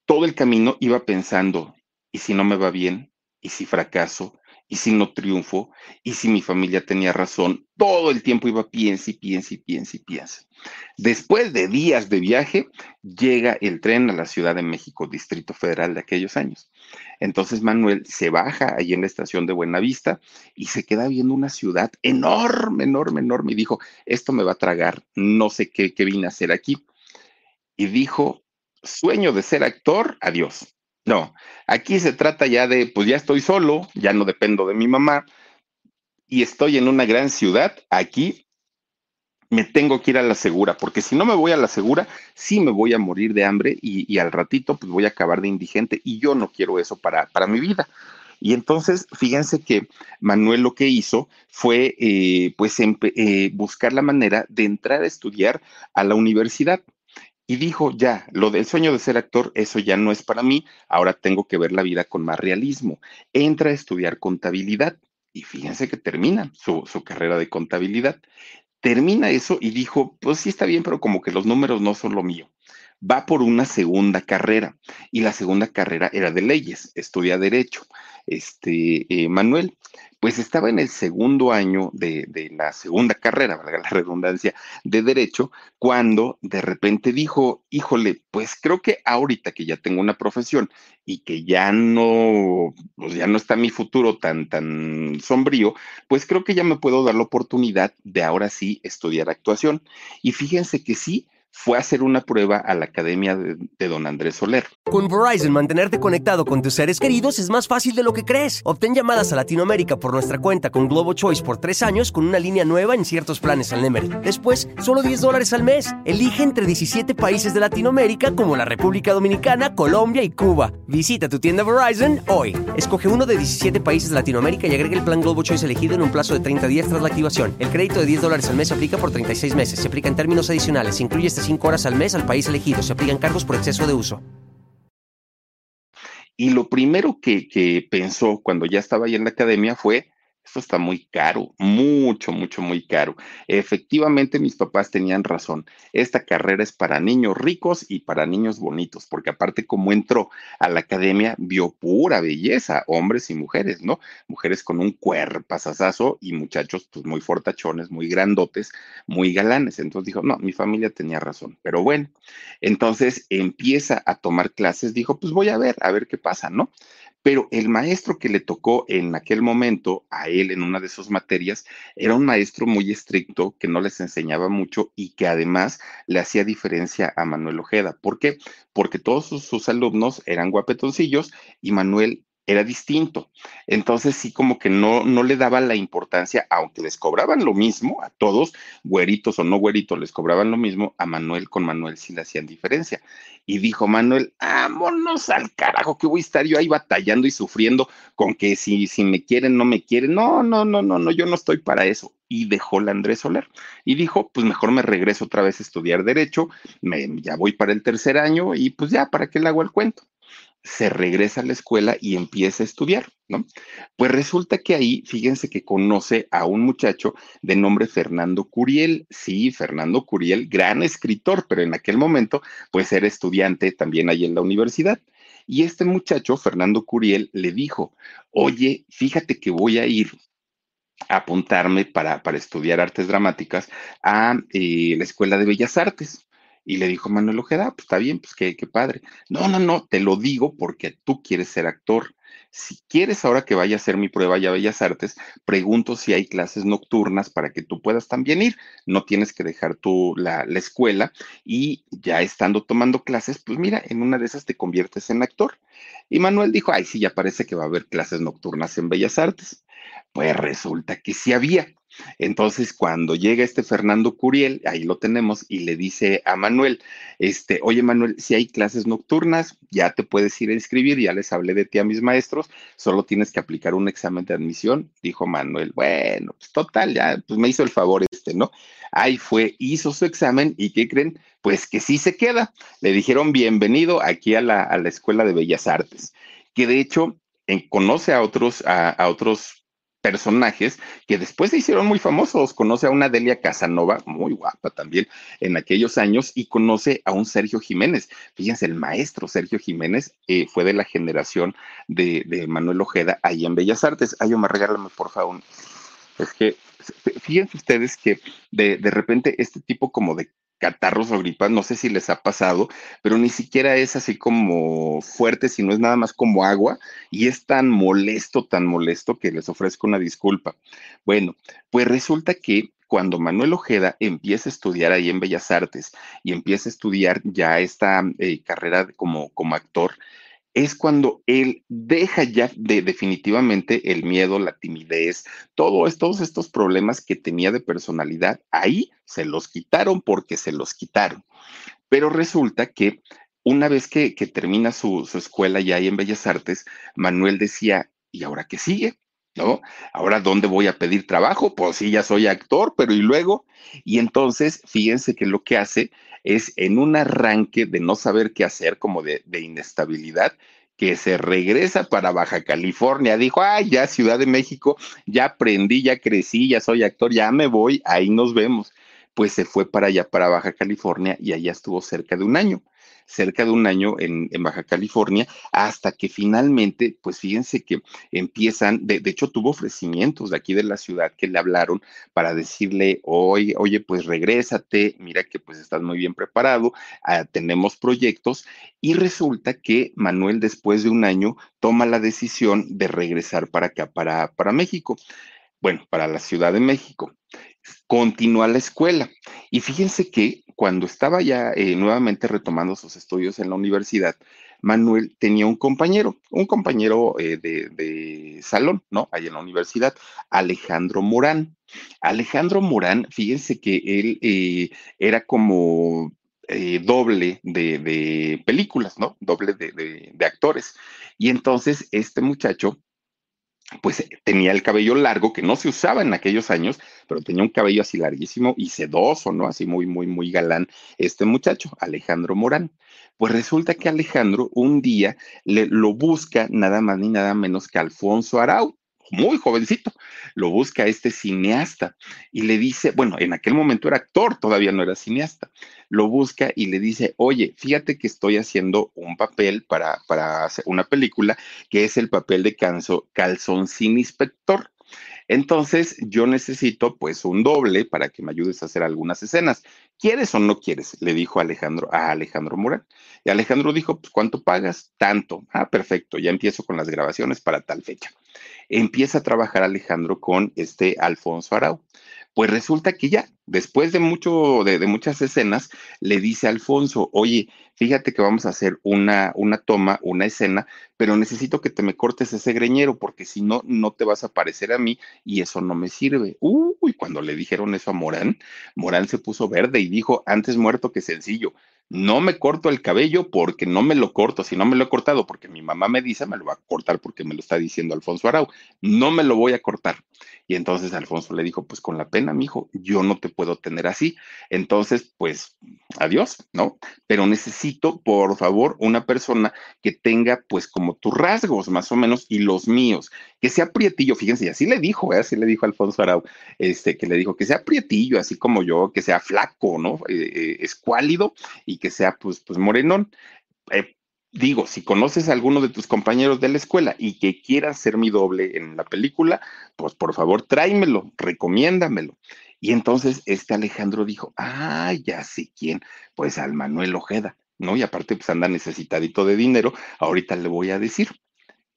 todo el camino iba pensando, ¿y si no me va bien? ¿Y si fracaso? Y si no triunfo, y si mi familia tenía razón, todo el tiempo iba piensa y piensa y piensa y piensa. Después de días de viaje, llega el tren a la Ciudad de México, Distrito Federal de aquellos años. Entonces Manuel se baja ahí en la estación de Buenavista y se queda viendo una ciudad enorme, enorme, enorme. Y dijo, esto me va a tragar, no sé qué, qué vine a hacer aquí. Y dijo, sueño de ser actor, adiós. No, aquí se trata ya de, pues ya estoy solo, ya no dependo de mi mamá y estoy en una gran ciudad, aquí me tengo que ir a la segura, porque si no me voy a la segura, sí me voy a morir de hambre y, al ratito pues voy a acabar de indigente y yo no quiero eso para, para mi vida. Y entonces, fíjense que Manuel lo que hizo fue eh, pues eh, buscar la manera de entrar a estudiar a la universidad y dijo, ya, lo del sueño de ser actor, eso ya no es para mí, ahora tengo que ver la vida con más realismo. Entra a estudiar contabilidad y fíjense que termina su, su carrera de contabilidad. Termina eso y dijo, pues sí está bien, pero como que los números no son lo mío. Va por una segunda carrera y la segunda carrera era de leyes, estudia derecho. Este, eh, Manuel, pues estaba en el segundo año de, la segunda carrera, valga la redundancia, de derecho, cuando de repente dijo, híjole, pues creo que ahorita que ya tengo una profesión y que ya no, pues ya no está mi futuro tan, tan sombrío, pues creo que ya me puedo dar la oportunidad de ahora sí estudiar actuación. Y fíjense que sí, fue a hacer una prueba a la academia de, don Andrés Soler. Con Verizon, mantenerte conectado con tus seres queridos es más fácil de lo que crees. Obtén llamadas a Latinoamérica por nuestra cuenta con Globo Choice por tres años con una línea nueva en ciertos planes al Nemery. Después, solo 10 dólares al mes. Elige entre 17 países de Latinoamérica como la República Dominicana, Colombia y Cuba. Visita tu tienda Verizon hoy. Escoge uno de 17 países de Latinoamérica y agrega el plan Globo Choice elegido en un plazo de 30 días tras la activación. El crédito de 10 dólares al mes aplica por 36 meses. Se aplica en términos adicionales. Se incluye este 5 horas al mes al país elegido. Se aplican cargos por exceso de uso. Y lo primero que, que pensó cuando ya estaba ahí en la academia fue, esto está muy caro, mucho, mucho, muy caro. Efectivamente, mis papás tenían razón. Esta carrera es para niños ricos y para niños bonitos, porque aparte como entró a la academia, vio pura belleza, hombres y mujeres, ¿no? Mujeres con un cuerpazazazo y muchachos pues muy fortachones, muy grandotes, muy galanes. Entonces dijo, no, mi familia tenía razón. Pero bueno, entonces empieza a tomar clases, dijo, pues voy a ver, a ver qué pasa, ¿no? Pero el maestro que le tocó en aquel momento a él en una de sus materias era un maestro muy estricto que no les enseñaba mucho y que además le hacía diferencia a Manuel Ojeda. ¿Por qué? Porque todos sus, alumnos eran guapetoncillos y Manuel era distinto. Entonces sí como que no, no le daba la importancia, aunque les cobraban lo mismo a todos, güeritos o no güeritos, les cobraban lo mismo, a Manuel con Manuel sí le hacían diferencia. Y dijo Manuel, vámonos al carajo, que voy a estar yo ahí batallando y sufriendo con que si, si me quieren, no me quieren. No, no, no, no, no, yo no estoy para eso. Y dejó la Andrés Soler. Y dijo, pues mejor me regreso otra vez a estudiar Derecho, me, ya voy para el tercer año y pues ya, ¿para qué le hago el cuento? Se regresa a la escuela y empieza a estudiar, ¿no? Pues resulta que ahí, fíjense que conoce a un muchacho de nombre Fernando Curiel. Sí, Fernando Curiel, gran escritor, pero en aquel momento, pues era estudiante también ahí en la universidad. Y este muchacho, Fernando Curiel, le dijo, oye, fíjate que voy a ir a apuntarme para, para estudiar artes dramáticas a eh, la Escuela de Bellas Artes. Y le dijo Manuel Ojeda, pues está bien, pues qué, padre. No, no, no, te lo digo porque tú quieres ser actor. si quieres ahora que vaya a hacer mi prueba ya Bellas Artes, pregunto si hay clases nocturnas para que tú puedas también ir. No tienes que dejar tú la, la escuela y ya estando tomando clases, pues mira, en una de esas te conviertes en actor. Y Manuel dijo, ay, sí, ya parece que va a haber clases nocturnas en Bellas Artes. Pues resulta que sí había. Entonces, cuando llega este Fernando Curiel, ahí lo tenemos, y le dice a Manuel, este, oye Manuel, si hay clases nocturnas, ya te puedes ir a inscribir, ya les hablé de ti a mis maestros, solo tienes que aplicar un examen de admisión, dijo Manuel. Bueno, pues total, ya, pues me hizo el favor este, ¿no? Ahí fue, hizo su examen y ¿qué creen? Pues que sí se queda. Le dijeron bienvenido aquí a la, a la Escuela de Bellas Artes, que de hecho en, conoce a otros, a, a otros personajes que después se hicieron muy famosos. Conoce a una Delia Casanova, muy guapa también en aquellos años, y conoce a un Sergio Jiménez. Fíjense, el maestro Sergio Jiménez eh, fue de la generación de, de, Manuel Ojeda ahí en Bellas Artes. Ay, me regálame por favor. Es que fíjense ustedes que de, de repente este tipo como de catarros o gripas, no sé si les ha pasado, pero ni siquiera es así como fuerte, sino es nada más como agua y es tan molesto, tan molesto que les ofrezco una disculpa. Bueno, pues resulta que cuando Manuel Ojeda empieza a estudiar ahí en Bellas Artes y empieza a estudiar ya esta eh, carrera como, como actor, es cuando él deja ya de definitivamente el miedo, la timidez, todo, todos estos problemas que tenía de personalidad, ahí se los quitaron porque se los quitaron. Pero resulta que una vez que, que termina su, su escuela ya ahí en Bellas Artes, Manuel decía, ¿y ahora qué sigue? ¿no? Ahora, ¿dónde voy a pedir trabajo? Pues sí, ya soy actor, pero ¿y luego? Y entonces, fíjense que lo que hace es en un arranque de no saber qué hacer, como de, de inestabilidad, que se regresa para Baja California. Dijo, ay, ya Ciudad de México, ya aprendí, ya crecí, ya soy actor, ya me voy, ahí nos vemos. Pues se fue para allá, para Baja California, y allá estuvo cerca de un año cerca de un año en, en, Baja California, hasta que finalmente, pues fíjense que empiezan, de, de, hecho tuvo ofrecimientos de aquí de la ciudad que le hablaron para decirle, oye, oye, pues regrésate, mira que pues estás muy bien preparado, uh, tenemos proyectos, y resulta que Manuel después de un año toma la decisión de regresar para acá, para, para México, bueno, para la Ciudad de México continúa la escuela. Y fíjense que cuando estaba ya eh, nuevamente retomando sus estudios en la universidad, Manuel tenía un compañero, un compañero eh, de, de, salón, ¿no? Ahí en la universidad, Alejandro Morán. Alejandro Morán, fíjense que él eh, era como doble de, de, películas, ¿no? Doble de, de actores. Y entonces este muchacho pues tenía el cabello largo, que no se usaba en aquellos años, pero tenía un cabello así larguísimo y sedoso, ¿no? Así muy, muy, muy galán este muchacho, Alejandro Morán. Pues resulta que Alejandro un día le, lo busca nada más ni nada menos que Alfonso Arau, muy jovencito, lo busca este cineasta y le dice, bueno, en aquel momento era actor, todavía no era cineasta, lo busca y le dice, oye, fíjate que estoy haciendo un papel para, para hacer una película que es el papel de calzo, calzoncín inspector. Entonces, yo necesito pues un doble para que me ayudes a hacer algunas escenas. ¿Quieres o no quieres? Le dijo Alejandro a Alejandro Morán. Y Alejandro dijo, pues, ¿cuánto pagas? Tanto. Ah, perfecto, ya empiezo con las grabaciones para tal fecha. Empieza a trabajar Alejandro con este Alfonso Arau. Pues resulta que ya, después de mucho, de, muchas escenas, le dice a Alfonso, oye, fíjate que vamos a hacer una, una toma, una escena, pero necesito que te me cortes ese greñero, porque si no, no te vas a parecer a mí y eso no me sirve. Uy, cuando le dijeron eso a Morán, Morán se puso verde y dijo, antes muerto que sencillo, no me corto el cabello porque no me lo corto, si no me lo he cortado porque mi mamá me dice, me lo va a cortar porque me lo está diciendo Alfonso Arau, no me lo voy a cortar. Y entonces Alfonso le dijo, pues con la pena, mijo, yo no te puedo tener así. Entonces, pues, adiós, ¿no? Pero necesito, por favor, una persona que tenga, pues, como tus rasgos, más o menos, y los míos, que sea prietillo, fíjense, y así le dijo, ¿eh? así le dijo Alfonso Arau, este, que le dijo que sea prietillo, así como yo, que sea flaco, ¿no? Eh, eh, escuálido y que sea, pues, pues, morenón. Eh, digo, si conoces a alguno de tus compañeros de la escuela y que quiera ser mi doble en la película, pues por favor tráemelo, recomiéndamelo. Y entonces este Alejandro dijo, ah, ya sé quién, pues al Manuel Ojeda, ¿no? Y aparte pues anda necesitadito de dinero, ahorita le voy a decir.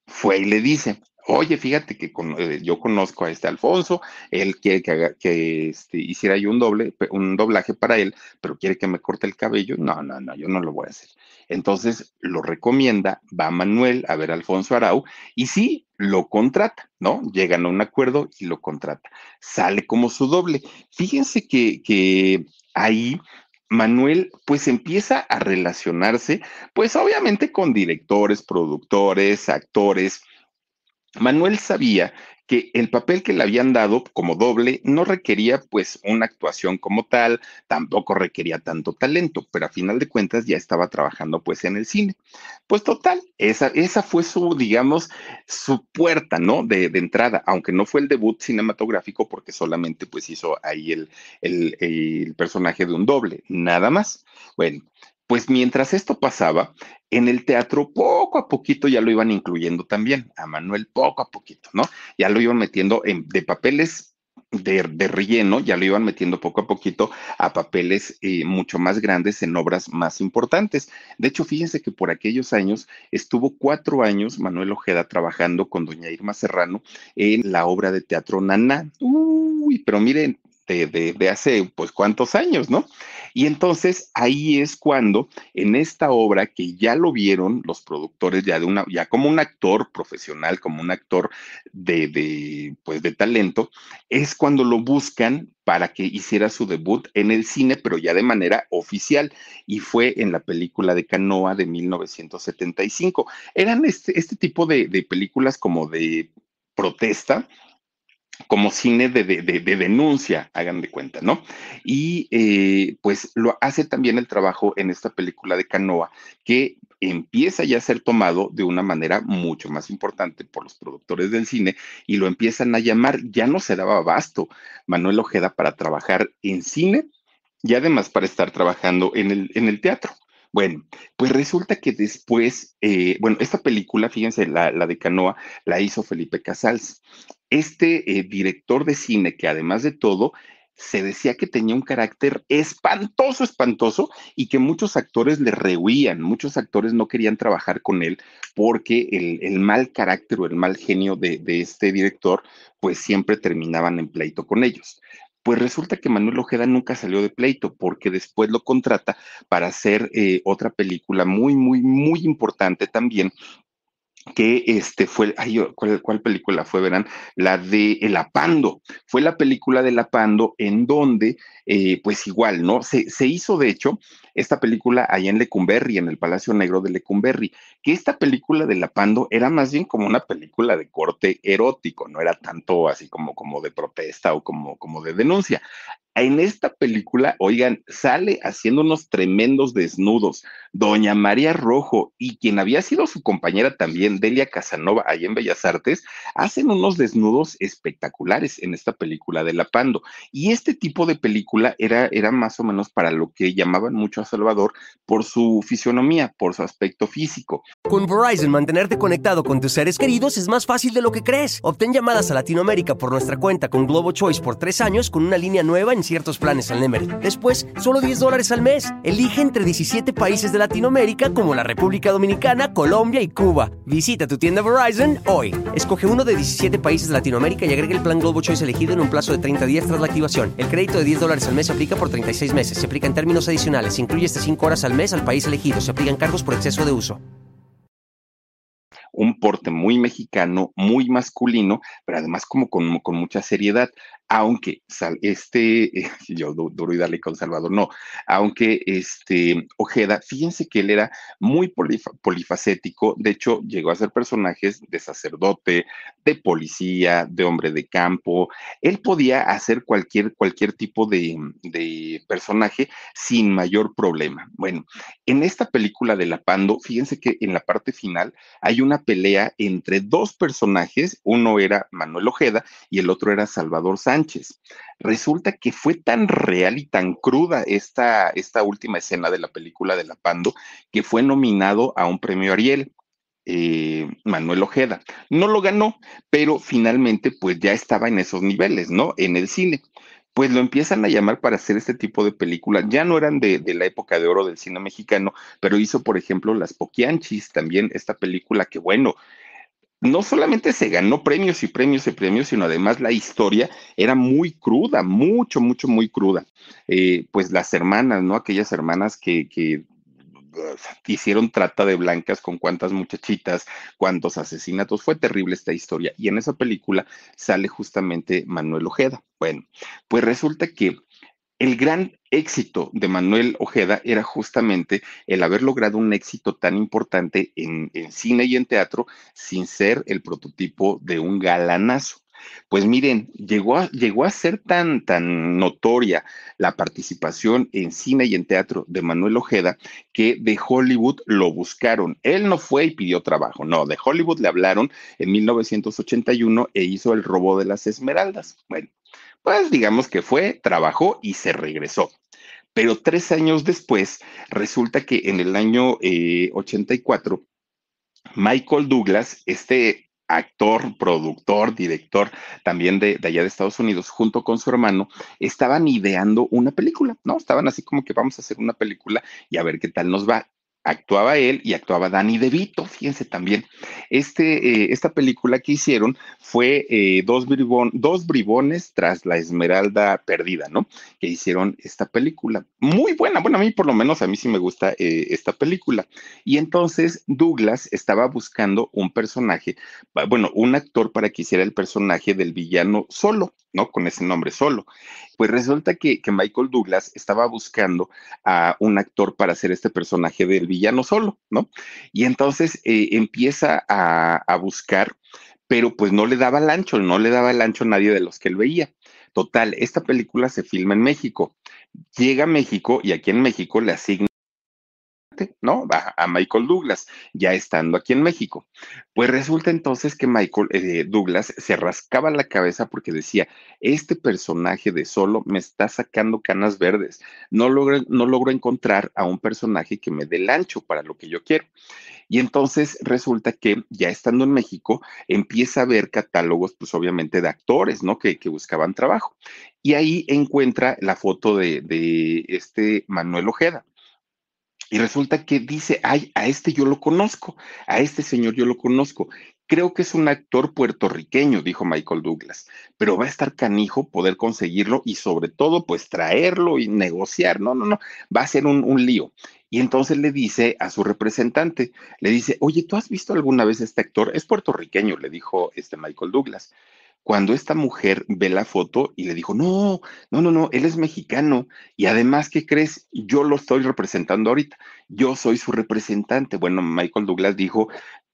fue y le dice, oye, fíjate que eh, yo conozco a este Alfonso, él quiere que, que este, hiciera yo un doble, un doblaje para él, pero quiere que me corte el cabello. No, no, no, yo no lo voy a hacer. Entonces lo recomienda, va Manuel a ver a Alfonso Arau y sí, lo contrata, ¿no? Llegan a un acuerdo y lo contrata. Sale como su doble. Fíjense que, que ahí Manuel pues empieza a relacionarse pues obviamente con directores, productores, actores. Manuel sabía que el papel que le habían dado como doble no requería pues una actuación como tal, tampoco requería tanto talento, pero a final de cuentas ya estaba trabajando pues en el cine. Pues total, esa, esa fue su, digamos, su puerta, ¿no? De, entrada, aunque no fue el debut cinematográfico porque solamente pues hizo ahí el, el, el personaje de un doble, nada más. Bueno, pues mientras esto pasaba, en el teatro poco a poquito ya lo iban incluyendo también, a Manuel poco a poquito, ¿no? Ya lo iban metiendo en, de papeles de, relleno, ya lo iban metiendo poco a poquito a papeles eh, mucho más grandes en obras más importantes. De hecho, fíjense que por aquellos años estuvo cuatro años Manuel Ojeda trabajando con doña Irma Serrano en la obra de teatro Nana. Uy, pero miren, de, hace pues cuántos años, ¿no? Y entonces ahí es cuando en esta obra que ya lo vieron los productores ya de una, ya como un actor profesional, como un actor de, de pues de talento, es cuando lo buscan para que hiciera su debut en el cine, pero ya de manera oficial, y fue en la película de Canoa de 1975. Eran este, este tipo de, de películas como de protesta, como cine de, denuncia, hagan de cuenta, ¿no? Y eh, pues lo hace también el trabajo en esta película de Canoa, que empieza ya a ser tomado de una manera mucho más importante por los productores del cine y lo empiezan a llamar, ya no se daba abasto Manuel Ojeda para trabajar en cine y además para estar trabajando en el, en el teatro. Bueno, pues resulta que después, eh, bueno, esta película, fíjense, la, la, de Canoa, la hizo Felipe Casals este eh, director de cine que además de todo se decía que tenía un carácter espantoso, espantoso, y que muchos actores le rehuían, muchos actores no querían trabajar con él porque el, mal carácter o el mal genio de, este director, pues siempre terminaban en pleito con ellos. Pues resulta que Manuel Ojeda nunca salió de pleito porque después lo contrata para hacer eh, otra película muy, muy, muy importante también que este fue, ay, ¿cuál, ¿cuál, película fue, verán? La de El Apando. Fue la película de El Apando en donde, eh, pues igual, ¿no? Se, se, hizo, de hecho, esta película allá en Lecumberri, en el Palacio Negro de Lecumberri, que esta película de La Pando era más bien como una película de corte erótico, no era tanto así como, como de protesta o como, como de denuncia. En esta película, oigan, sale haciendo unos tremendos desnudos. Doña María Rojo y quien había sido su compañera también, Delia Casanova, allá en Bellas Artes, hacen unos desnudos espectaculares en esta película de La Pando. Y este tipo de película era, era más o menos para lo que llamaban mucho Salvador por su fisionomía, por su aspecto físico. Con Verizon, mantenerte conectado con tus seres queridos es más fácil de lo que crees. Obtén llamadas a Latinoamérica por nuestra cuenta con Globo Choice por tres años con una línea nueva en ciertos planes al Nemery. Después, solo 10 dólares al mes. Elige entre 17 países de Latinoamérica como la República Dominicana, Colombia y Cuba. Visita tu tienda Verizon hoy. Escoge uno de 17 países de Latinoamérica y agrega el plan Globo Choice elegido en un plazo de 30 días tras la activación. El crédito de 10 dólares al mes se aplica por 36 meses. Se aplica en términos adicionales. Incluye hasta 5 horas al mes al país elegido. Se aplican cargos por exceso de uso un porte muy mexicano, muy masculino, pero además como con mucha seriedad aunque este, yo duro y darle con Salvador, no, aunque este Ojeda, fíjense que él era muy polifacético, de hecho llegó a ser personajes de sacerdote, de policía, de hombre de campo, él podía hacer cualquier, cualquier tipo de, de personaje sin mayor problema. Bueno, en esta película de La Pando, fíjense que en la parte final hay una pelea entre dos personajes, uno era Manuel Ojeda y el otro era Salvador Sánchez Resulta que fue tan real y tan cruda esta, esta última escena de la película de La Pando que fue nominado a un premio Ariel. Eh, Manuel Ojeda. No lo ganó, pero finalmente pues ya estaba en esos niveles, ¿no? En el cine. Pues lo empiezan a llamar para hacer este tipo de películas. Ya no eran de, de la época de oro del cine mexicano, pero hizo, por ejemplo, Las Poquianchis, también esta película que, bueno, no solamente se ganó premios y premios y premios, sino además la historia era muy cruda, mucho, mucho, muy cruda. Eh, pues las hermanas, ¿no? Aquellas hermanas que, que hicieron trata de blancas con cuántas muchachitas, cuántos asesinatos. Fue terrible esta historia. Y en esa película sale justamente Manuel Ojeda. Bueno, pues resulta que el gran éxito de Manuel Ojeda era justamente el haber logrado un éxito tan importante en, cine y en teatro sin ser el prototipo de un galanazo. Pues miren, llegó a, a ser tan, tan notoria la participación en cine y en teatro de Manuel Ojeda que de Hollywood lo buscaron. Él no fue y pidió trabajo, no, de Hollywood le hablaron en 1981 e hizo El robo de las esmeraldas. Bueno, pues digamos que fue, trabajó y se regresó. Pero tres años después, resulta que en el año 84, eh, Michael Douglas, este actor, productor, director también de, de, allá de Estados Unidos, junto con su hermano, estaban ideando una película, ¿no? Estaban así como que vamos a hacer una película y a ver qué tal nos va actuaba él y actuaba Danny DeVito, fíjense también. Este, eh, esta película que hicieron fue eh, dos, dos bribones tras la Esmeralda Perdida, ¿no? Que hicieron esta película. Muy buena, bueno, a mí por lo menos a mí sí me gusta eh, esta película. Y entonces Douglas estaba buscando un personaje, bueno, un actor para que hiciera el personaje del villano solo, ¿no? Con ese nombre solo. Pues resulta que, Michael Douglas estaba buscando a un actor para hacer este personaje del villano solo, ¿no? Y entonces eh, empieza a, a, buscar, pero pues no le daba el ancho, no le daba el ancho a nadie de los que él veía. Total, esta película se filma en México. Llega a México y aquí en México le asigna ¿no? A, Michael Douglas, ya estando aquí en México. Pues resulta entonces que Michael eh, Douglas se rascaba la cabeza porque decía, este personaje de solo me está sacando canas verdes, no logro, no logro encontrar a un personaje que me dé el ancho para lo que yo quiero. Y entonces resulta que ya estando en México, empieza a ver catálogos, pues obviamente de actores, ¿no? Que, buscaban trabajo. Y ahí encuentra la foto de, de este Manuel Ojeda. Y resulta que dice, ay, a este yo lo conozco, a este señor yo lo conozco. Creo que es un actor puertorriqueño, dijo Michael Douglas, pero va a estar canijo poder conseguirlo y sobre todo, pues traerlo y negociar. No, no, no, va a ser un, un lío. Y entonces le dice a su representante, le dice, oye, ¿tú has visto alguna vez este actor? Es puertorriqueño, le dijo este Michael Douglas cuando esta mujer ve la foto y le dijo, no, no, no, no, él es mexicano y además, ¿qué crees? Yo lo estoy representando ahorita, yo soy su representante. Bueno, Michael Douglas dijo,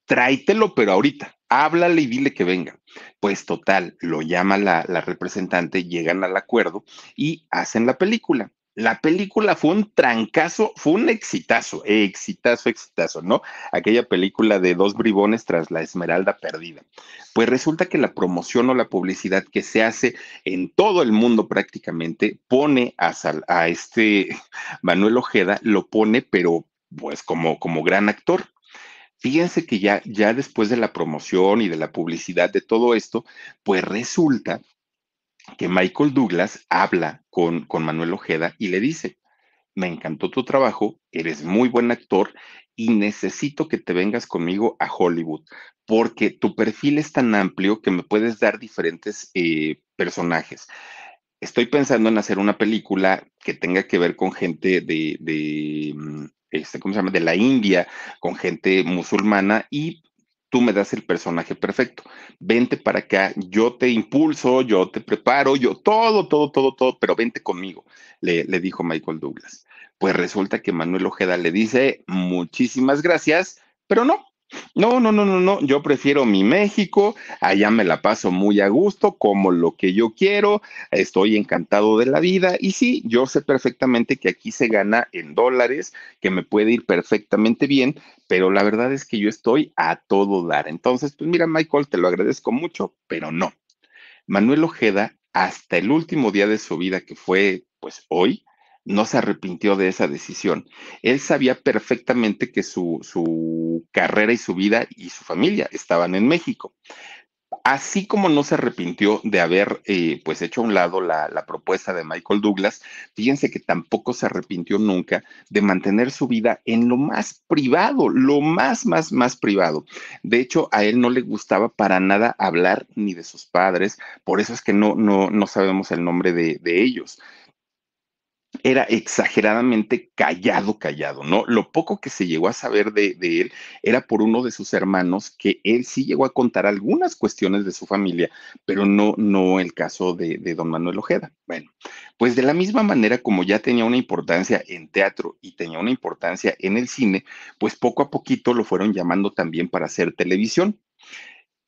tráitelo, pero ahorita, háblale y dile que venga. Pues total, lo llama la, la representante, llegan al acuerdo y hacen la película. La película fue un trancazo, fue un exitazo, exitazo, exitazo, ¿no? Aquella película de dos bribones tras la Esmeralda perdida. Pues resulta que la promoción o la publicidad que se hace en todo el mundo prácticamente pone a, a este Manuel Ojeda, lo pone, pero pues como, como gran actor. Fíjense que ya, ya después de la promoción y de la publicidad de todo esto, pues resulta que Michael Douglas habla con, con Manuel Ojeda y le dice, me encantó tu trabajo, eres muy buen actor y necesito que te vengas conmigo a Hollywood, porque tu perfil es tan amplio que me puedes dar diferentes eh, personajes. Estoy pensando en hacer una película que tenga que ver con gente de, de mm, este, ¿cómo se llama? De la India, con gente musulmana y tú me das el personaje perfecto. Vente para acá, yo te impulso, yo te preparo, yo todo, todo, todo, todo, pero vente conmigo, le, le dijo Michael Douglas. Pues resulta que Manuel Ojeda le dice muchísimas gracias, pero no, no, no, no, no, no, yo prefiero mi México, allá me la paso muy a gusto, como lo que yo quiero, estoy encantado de la vida y sí, yo sé perfectamente que aquí se gana en dólares, que me puede ir perfectamente bien, pero la verdad es que yo estoy a todo dar. Entonces, pues mira, Michael, te lo agradezco mucho, pero no. Manuel Ojeda, hasta el último día de su vida, que fue pues hoy, no se arrepintió de esa decisión. Él sabía perfectamente que su, su, carrera y su vida y su familia estaban en México. así como no se arrepintió de haber eh, pues hecho a un lado la, la, propuesta de Michael Douglas, fíjense que tampoco se arrepintió nunca de mantener su vida en lo más privado, lo más, más, más privado. De hecho, a él no le gustaba para nada hablar ni de sus padres, por eso es que no, no, no sabemos el nombre de, de ellos era exageradamente callado, callado, ¿no? Lo poco que se llegó a saber de, él era por uno de sus hermanos, que él sí llegó a contar algunas cuestiones de su familia, pero no, no el caso de, de don Manuel Ojeda. Bueno, pues de la misma manera como ya tenía una importancia en teatro y tenía una importancia en el cine, pues poco a poquito lo fueron llamando también para hacer televisión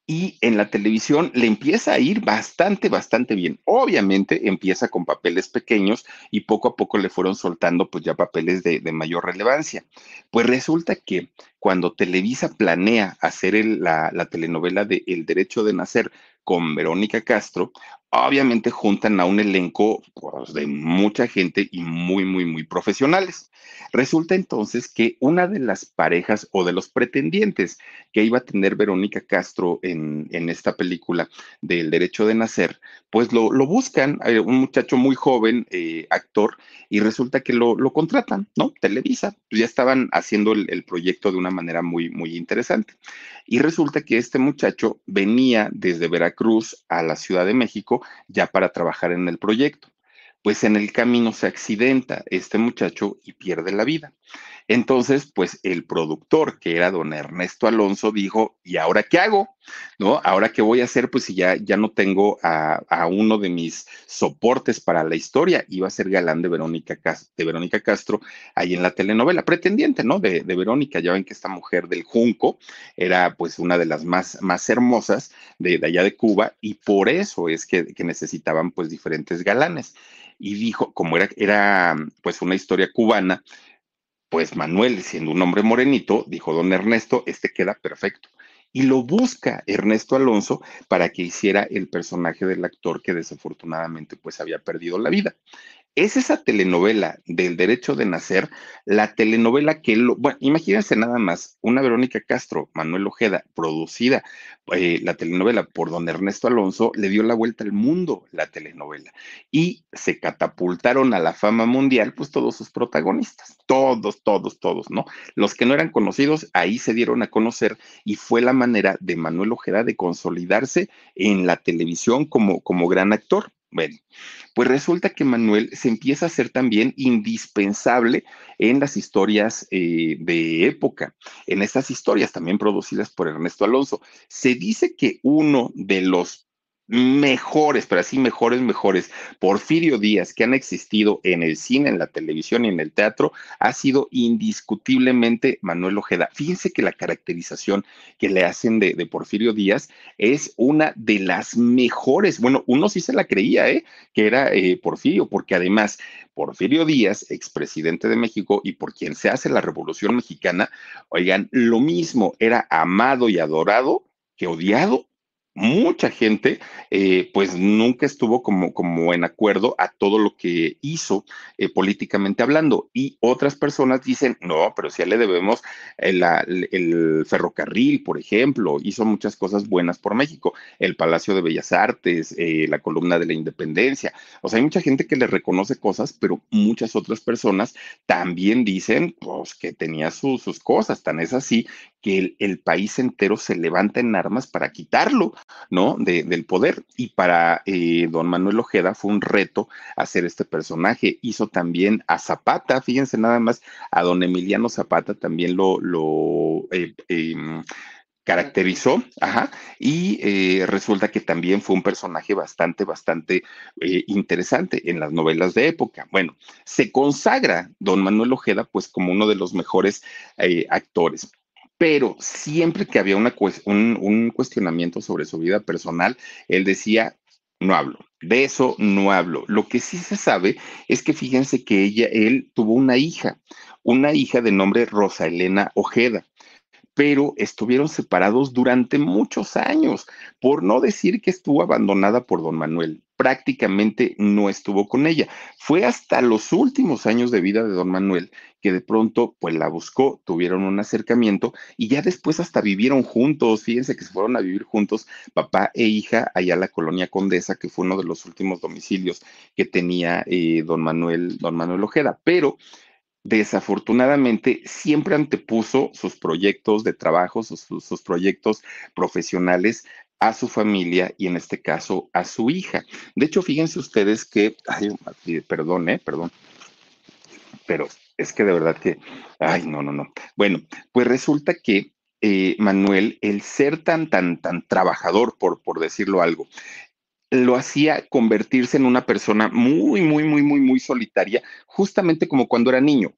y en la televisión le empieza a ir bastante, bastante bien. Obviamente empieza con papeles pequeños y poco a poco le fueron soltando pues ya papeles de, mayor relevancia. Pues resulta que cuando Televisa planea hacer la, la, telenovela de El Derecho de Nacer con Verónica Castro, obviamente juntan a un elenco pues, de mucha gente y muy, muy, muy profesionales. Resulta entonces que una de las parejas o de los pretendientes que iba a tener Verónica Castro en, en esta película del derecho de nacer, pues lo, lo buscan, eh, un muchacho muy joven, eh, actor, y resulta que lo, lo, contratan, ¿no? Televisa, pues ya estaban haciendo el, el proyecto de una manera muy, muy interesante. Y resulta que este muchacho venía desde Veracruz a la Ciudad de México ya para trabajar en el proyecto. Pues en el camino se accidenta este muchacho y pierde la vida. Entonces, pues el productor, que era don Ernesto Alonso, dijo, ¿y ahora qué hago? ¿No? ¿Ahora qué voy a hacer? Pues si ya, ya no tengo a, a uno de mis soportes para la historia, iba a ser galán de Verónica, de Verónica Castro ahí en la telenovela, pretendiente, ¿no? De, de, Verónica, ya ven que esta mujer del Junco era pues una de las más, más hermosas de, de allá de Cuba y por eso es que, que necesitaban pues diferentes galanes. Y dijo, como era, era pues una historia cubana, pues Manuel, siendo un hombre morenito, dijo don Ernesto, este queda perfecto. Y lo busca Ernesto Alonso para que hiciera el personaje del actor que desafortunadamente pues había perdido la vida es esa telenovela del derecho de nacer, la telenovela que, lo, bueno, imagínense nada más, una Verónica Castro, Manuel Ojeda, producida, eh, la telenovela por don Ernesto Alonso, le dio la vuelta al mundo la telenovela y se catapultaron a la fama mundial, pues todos sus protagonistas, todos, todos, todos, ¿no? Los que no eran conocidos, ahí se dieron a conocer y fue la manera de Manuel Ojeda de consolidarse en la televisión como, como gran actor. Bueno, pues resulta que Manuel se empieza a ser también indispensable en las historias eh, de época, en estas historias también producidas por Ernesto Alonso. Se dice que uno de los mejores, pero así mejores, mejores, Porfirio Díaz que han existido en el cine, en la televisión y en el teatro, ha sido indiscutiblemente Manuel Ojeda. Fíjense que la caracterización que le hacen de, Porfirio Díaz es una de las mejores. Bueno, uno sí se la creía, ¿eh? Que era eh, Porfirio, porque además Porfirio Díaz, expresidente de México y por quien se hace la Revolución Mexicana, oigan, lo mismo, era amado y adorado que odiado mucha gente eh, pues nunca estuvo como, como en acuerdo a todo lo que hizo eh, políticamente hablando. Y otras personas dicen, no, pero si le debemos el, el, ferrocarril, por ejemplo, hizo muchas cosas buenas por México, el Palacio de Bellas Artes, eh, la columna de la Independencia, o sea, hay mucha gente que le reconoce cosas, pero muchas otras personas también dicen pues que tenía sus cosas, tan es así que el, el país entero se levanta en armas para quitarlo ¿no? De, del poder. Y para eh, don Manuel Ojeda fue un reto hacer este personaje. Hizo también a Zapata, fíjense nada más, a don Emiliano Zapata también lo, lo eh, eh, caracterizó, ajá, y eh, resulta que también fue un personaje bastante, bastante eh, interesante en las novelas de época. Bueno, se consagra don Manuel Ojeda pues como uno de los mejores eh, actores pero siempre que había una, un, un cuestionamiento sobre su vida personal, él decía, no hablo. De eso no hablo. Lo que sí se sabe es que fíjense que ella, él tuvo una hija, una hija de nombre Rosa Elena Ojeda, pero estuvieron separados durante muchos años, por no decir que estuvo abandonada por don Manuel. prácticamente no estuvo con ella. Fue hasta los últimos años de vida de don Manuel que de pronto pues la buscó, tuvieron un acercamiento y ya después hasta vivieron juntos, fíjense que se fueron a vivir juntos papá e hija allá a la colonia Condesa, que fue uno de los últimos domicilios que tenía eh, don Manuel, don Manuel Ojeda, pero desafortunadamente siempre antepuso sus proyectos de trabajo, sus, sus, proyectos profesionales a su familia y en este caso a su hija. De hecho, fíjense ustedes que, ay, perdón, eh, perdón, pero es que de verdad que, ay, no, no, no. Bueno, pues resulta que eh, Manuel, el ser tan, tan, tan trabajador, por, por decirlo algo, lo hacía convertirse en una persona muy, muy, muy, muy, muy solitaria, justamente como cuando era niño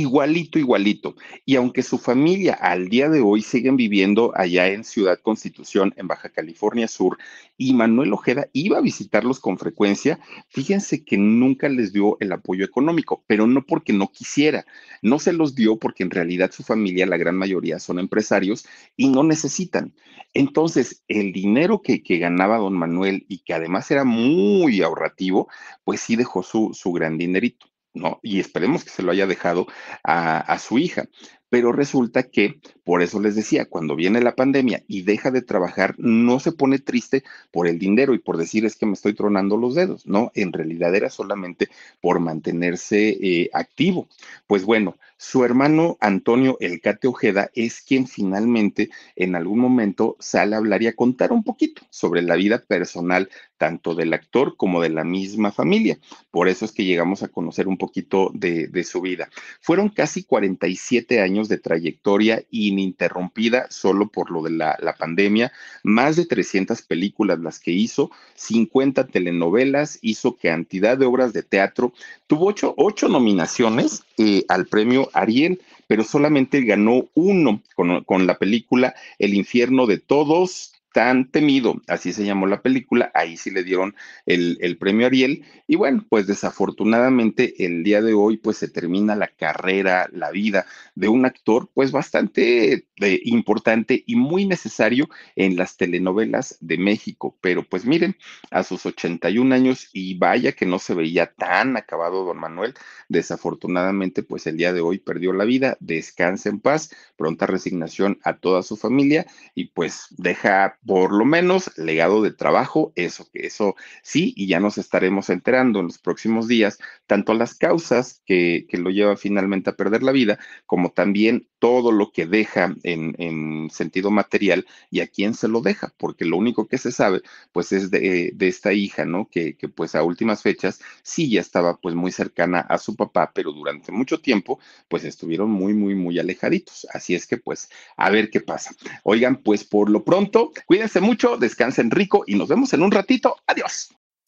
igualito, igualito. Y aunque su familia al día de hoy siguen viviendo allá en Ciudad Constitución, en Baja California Sur, y Manuel Ojeda iba a visitarlos con frecuencia, fíjense que nunca les dio el apoyo económico, pero no porque no quisiera, no se los dio porque en realidad su familia, la gran mayoría, son empresarios y no necesitan. Entonces, el dinero que, ganaba don Manuel y que además era muy ahorrativo, pues sí dejó su, su gran dinerito. ¿No? Y esperemos que se lo haya dejado a, a su hija. Pero resulta que, por eso les decía, cuando viene la pandemia y deja de trabajar, no se pone triste por el dinero y por decir es que me estoy tronando los dedos, ¿no? En realidad era solamente por mantenerse eh, activo. Pues bueno, su hermano Antonio Elcate Ojeda es quien finalmente en algún momento sale a hablar y a contar un poquito sobre la vida personal tanto del actor como de la misma familia. Por eso es que llegamos a conocer un poquito de, su vida. Fueron casi 47 años de trayectoria ininterrumpida solo por lo de la, pandemia, más de 300 películas las que hizo, 50 telenovelas, hizo cantidad de obras de teatro, tuvo ocho, nominaciones eh, al premio Ariel, pero solamente ganó uno con la película El infierno de todos, tan temido, así se llamó la película, ahí sí le dieron el, premio Ariel, y bueno, pues desafortunadamente el día de hoy pues se termina la carrera, la vida de un actor pues bastante eh, importante y muy necesario en las telenovelas de México, pero pues miren, a sus 81 años y vaya que no se veía tan acabado don Manuel, desafortunadamente pues el día de hoy perdió la vida, descansa en paz, pronta resignación a toda su familia y pues deja por lo menos legado de trabajo, eso que eso sí, y ya nos estaremos enterando en los próximos días, tanto las causas que, que lo lleva finalmente a perder la vida, como también todo lo que deja en, en, sentido material y a quién se lo deja, porque lo único que se sabe, pues es de, de esta hija, ¿no? Que, que, pues a últimas fechas sí ya estaba pues muy cercana a su papá, pero durante mucho tiempo pues estuvieron muy, muy, muy alejaditos. Así es que pues a ver qué pasa. Oigan, pues por lo pronto, Cuídense mucho, descansen rico y nos vemos en un ratito. Adiós.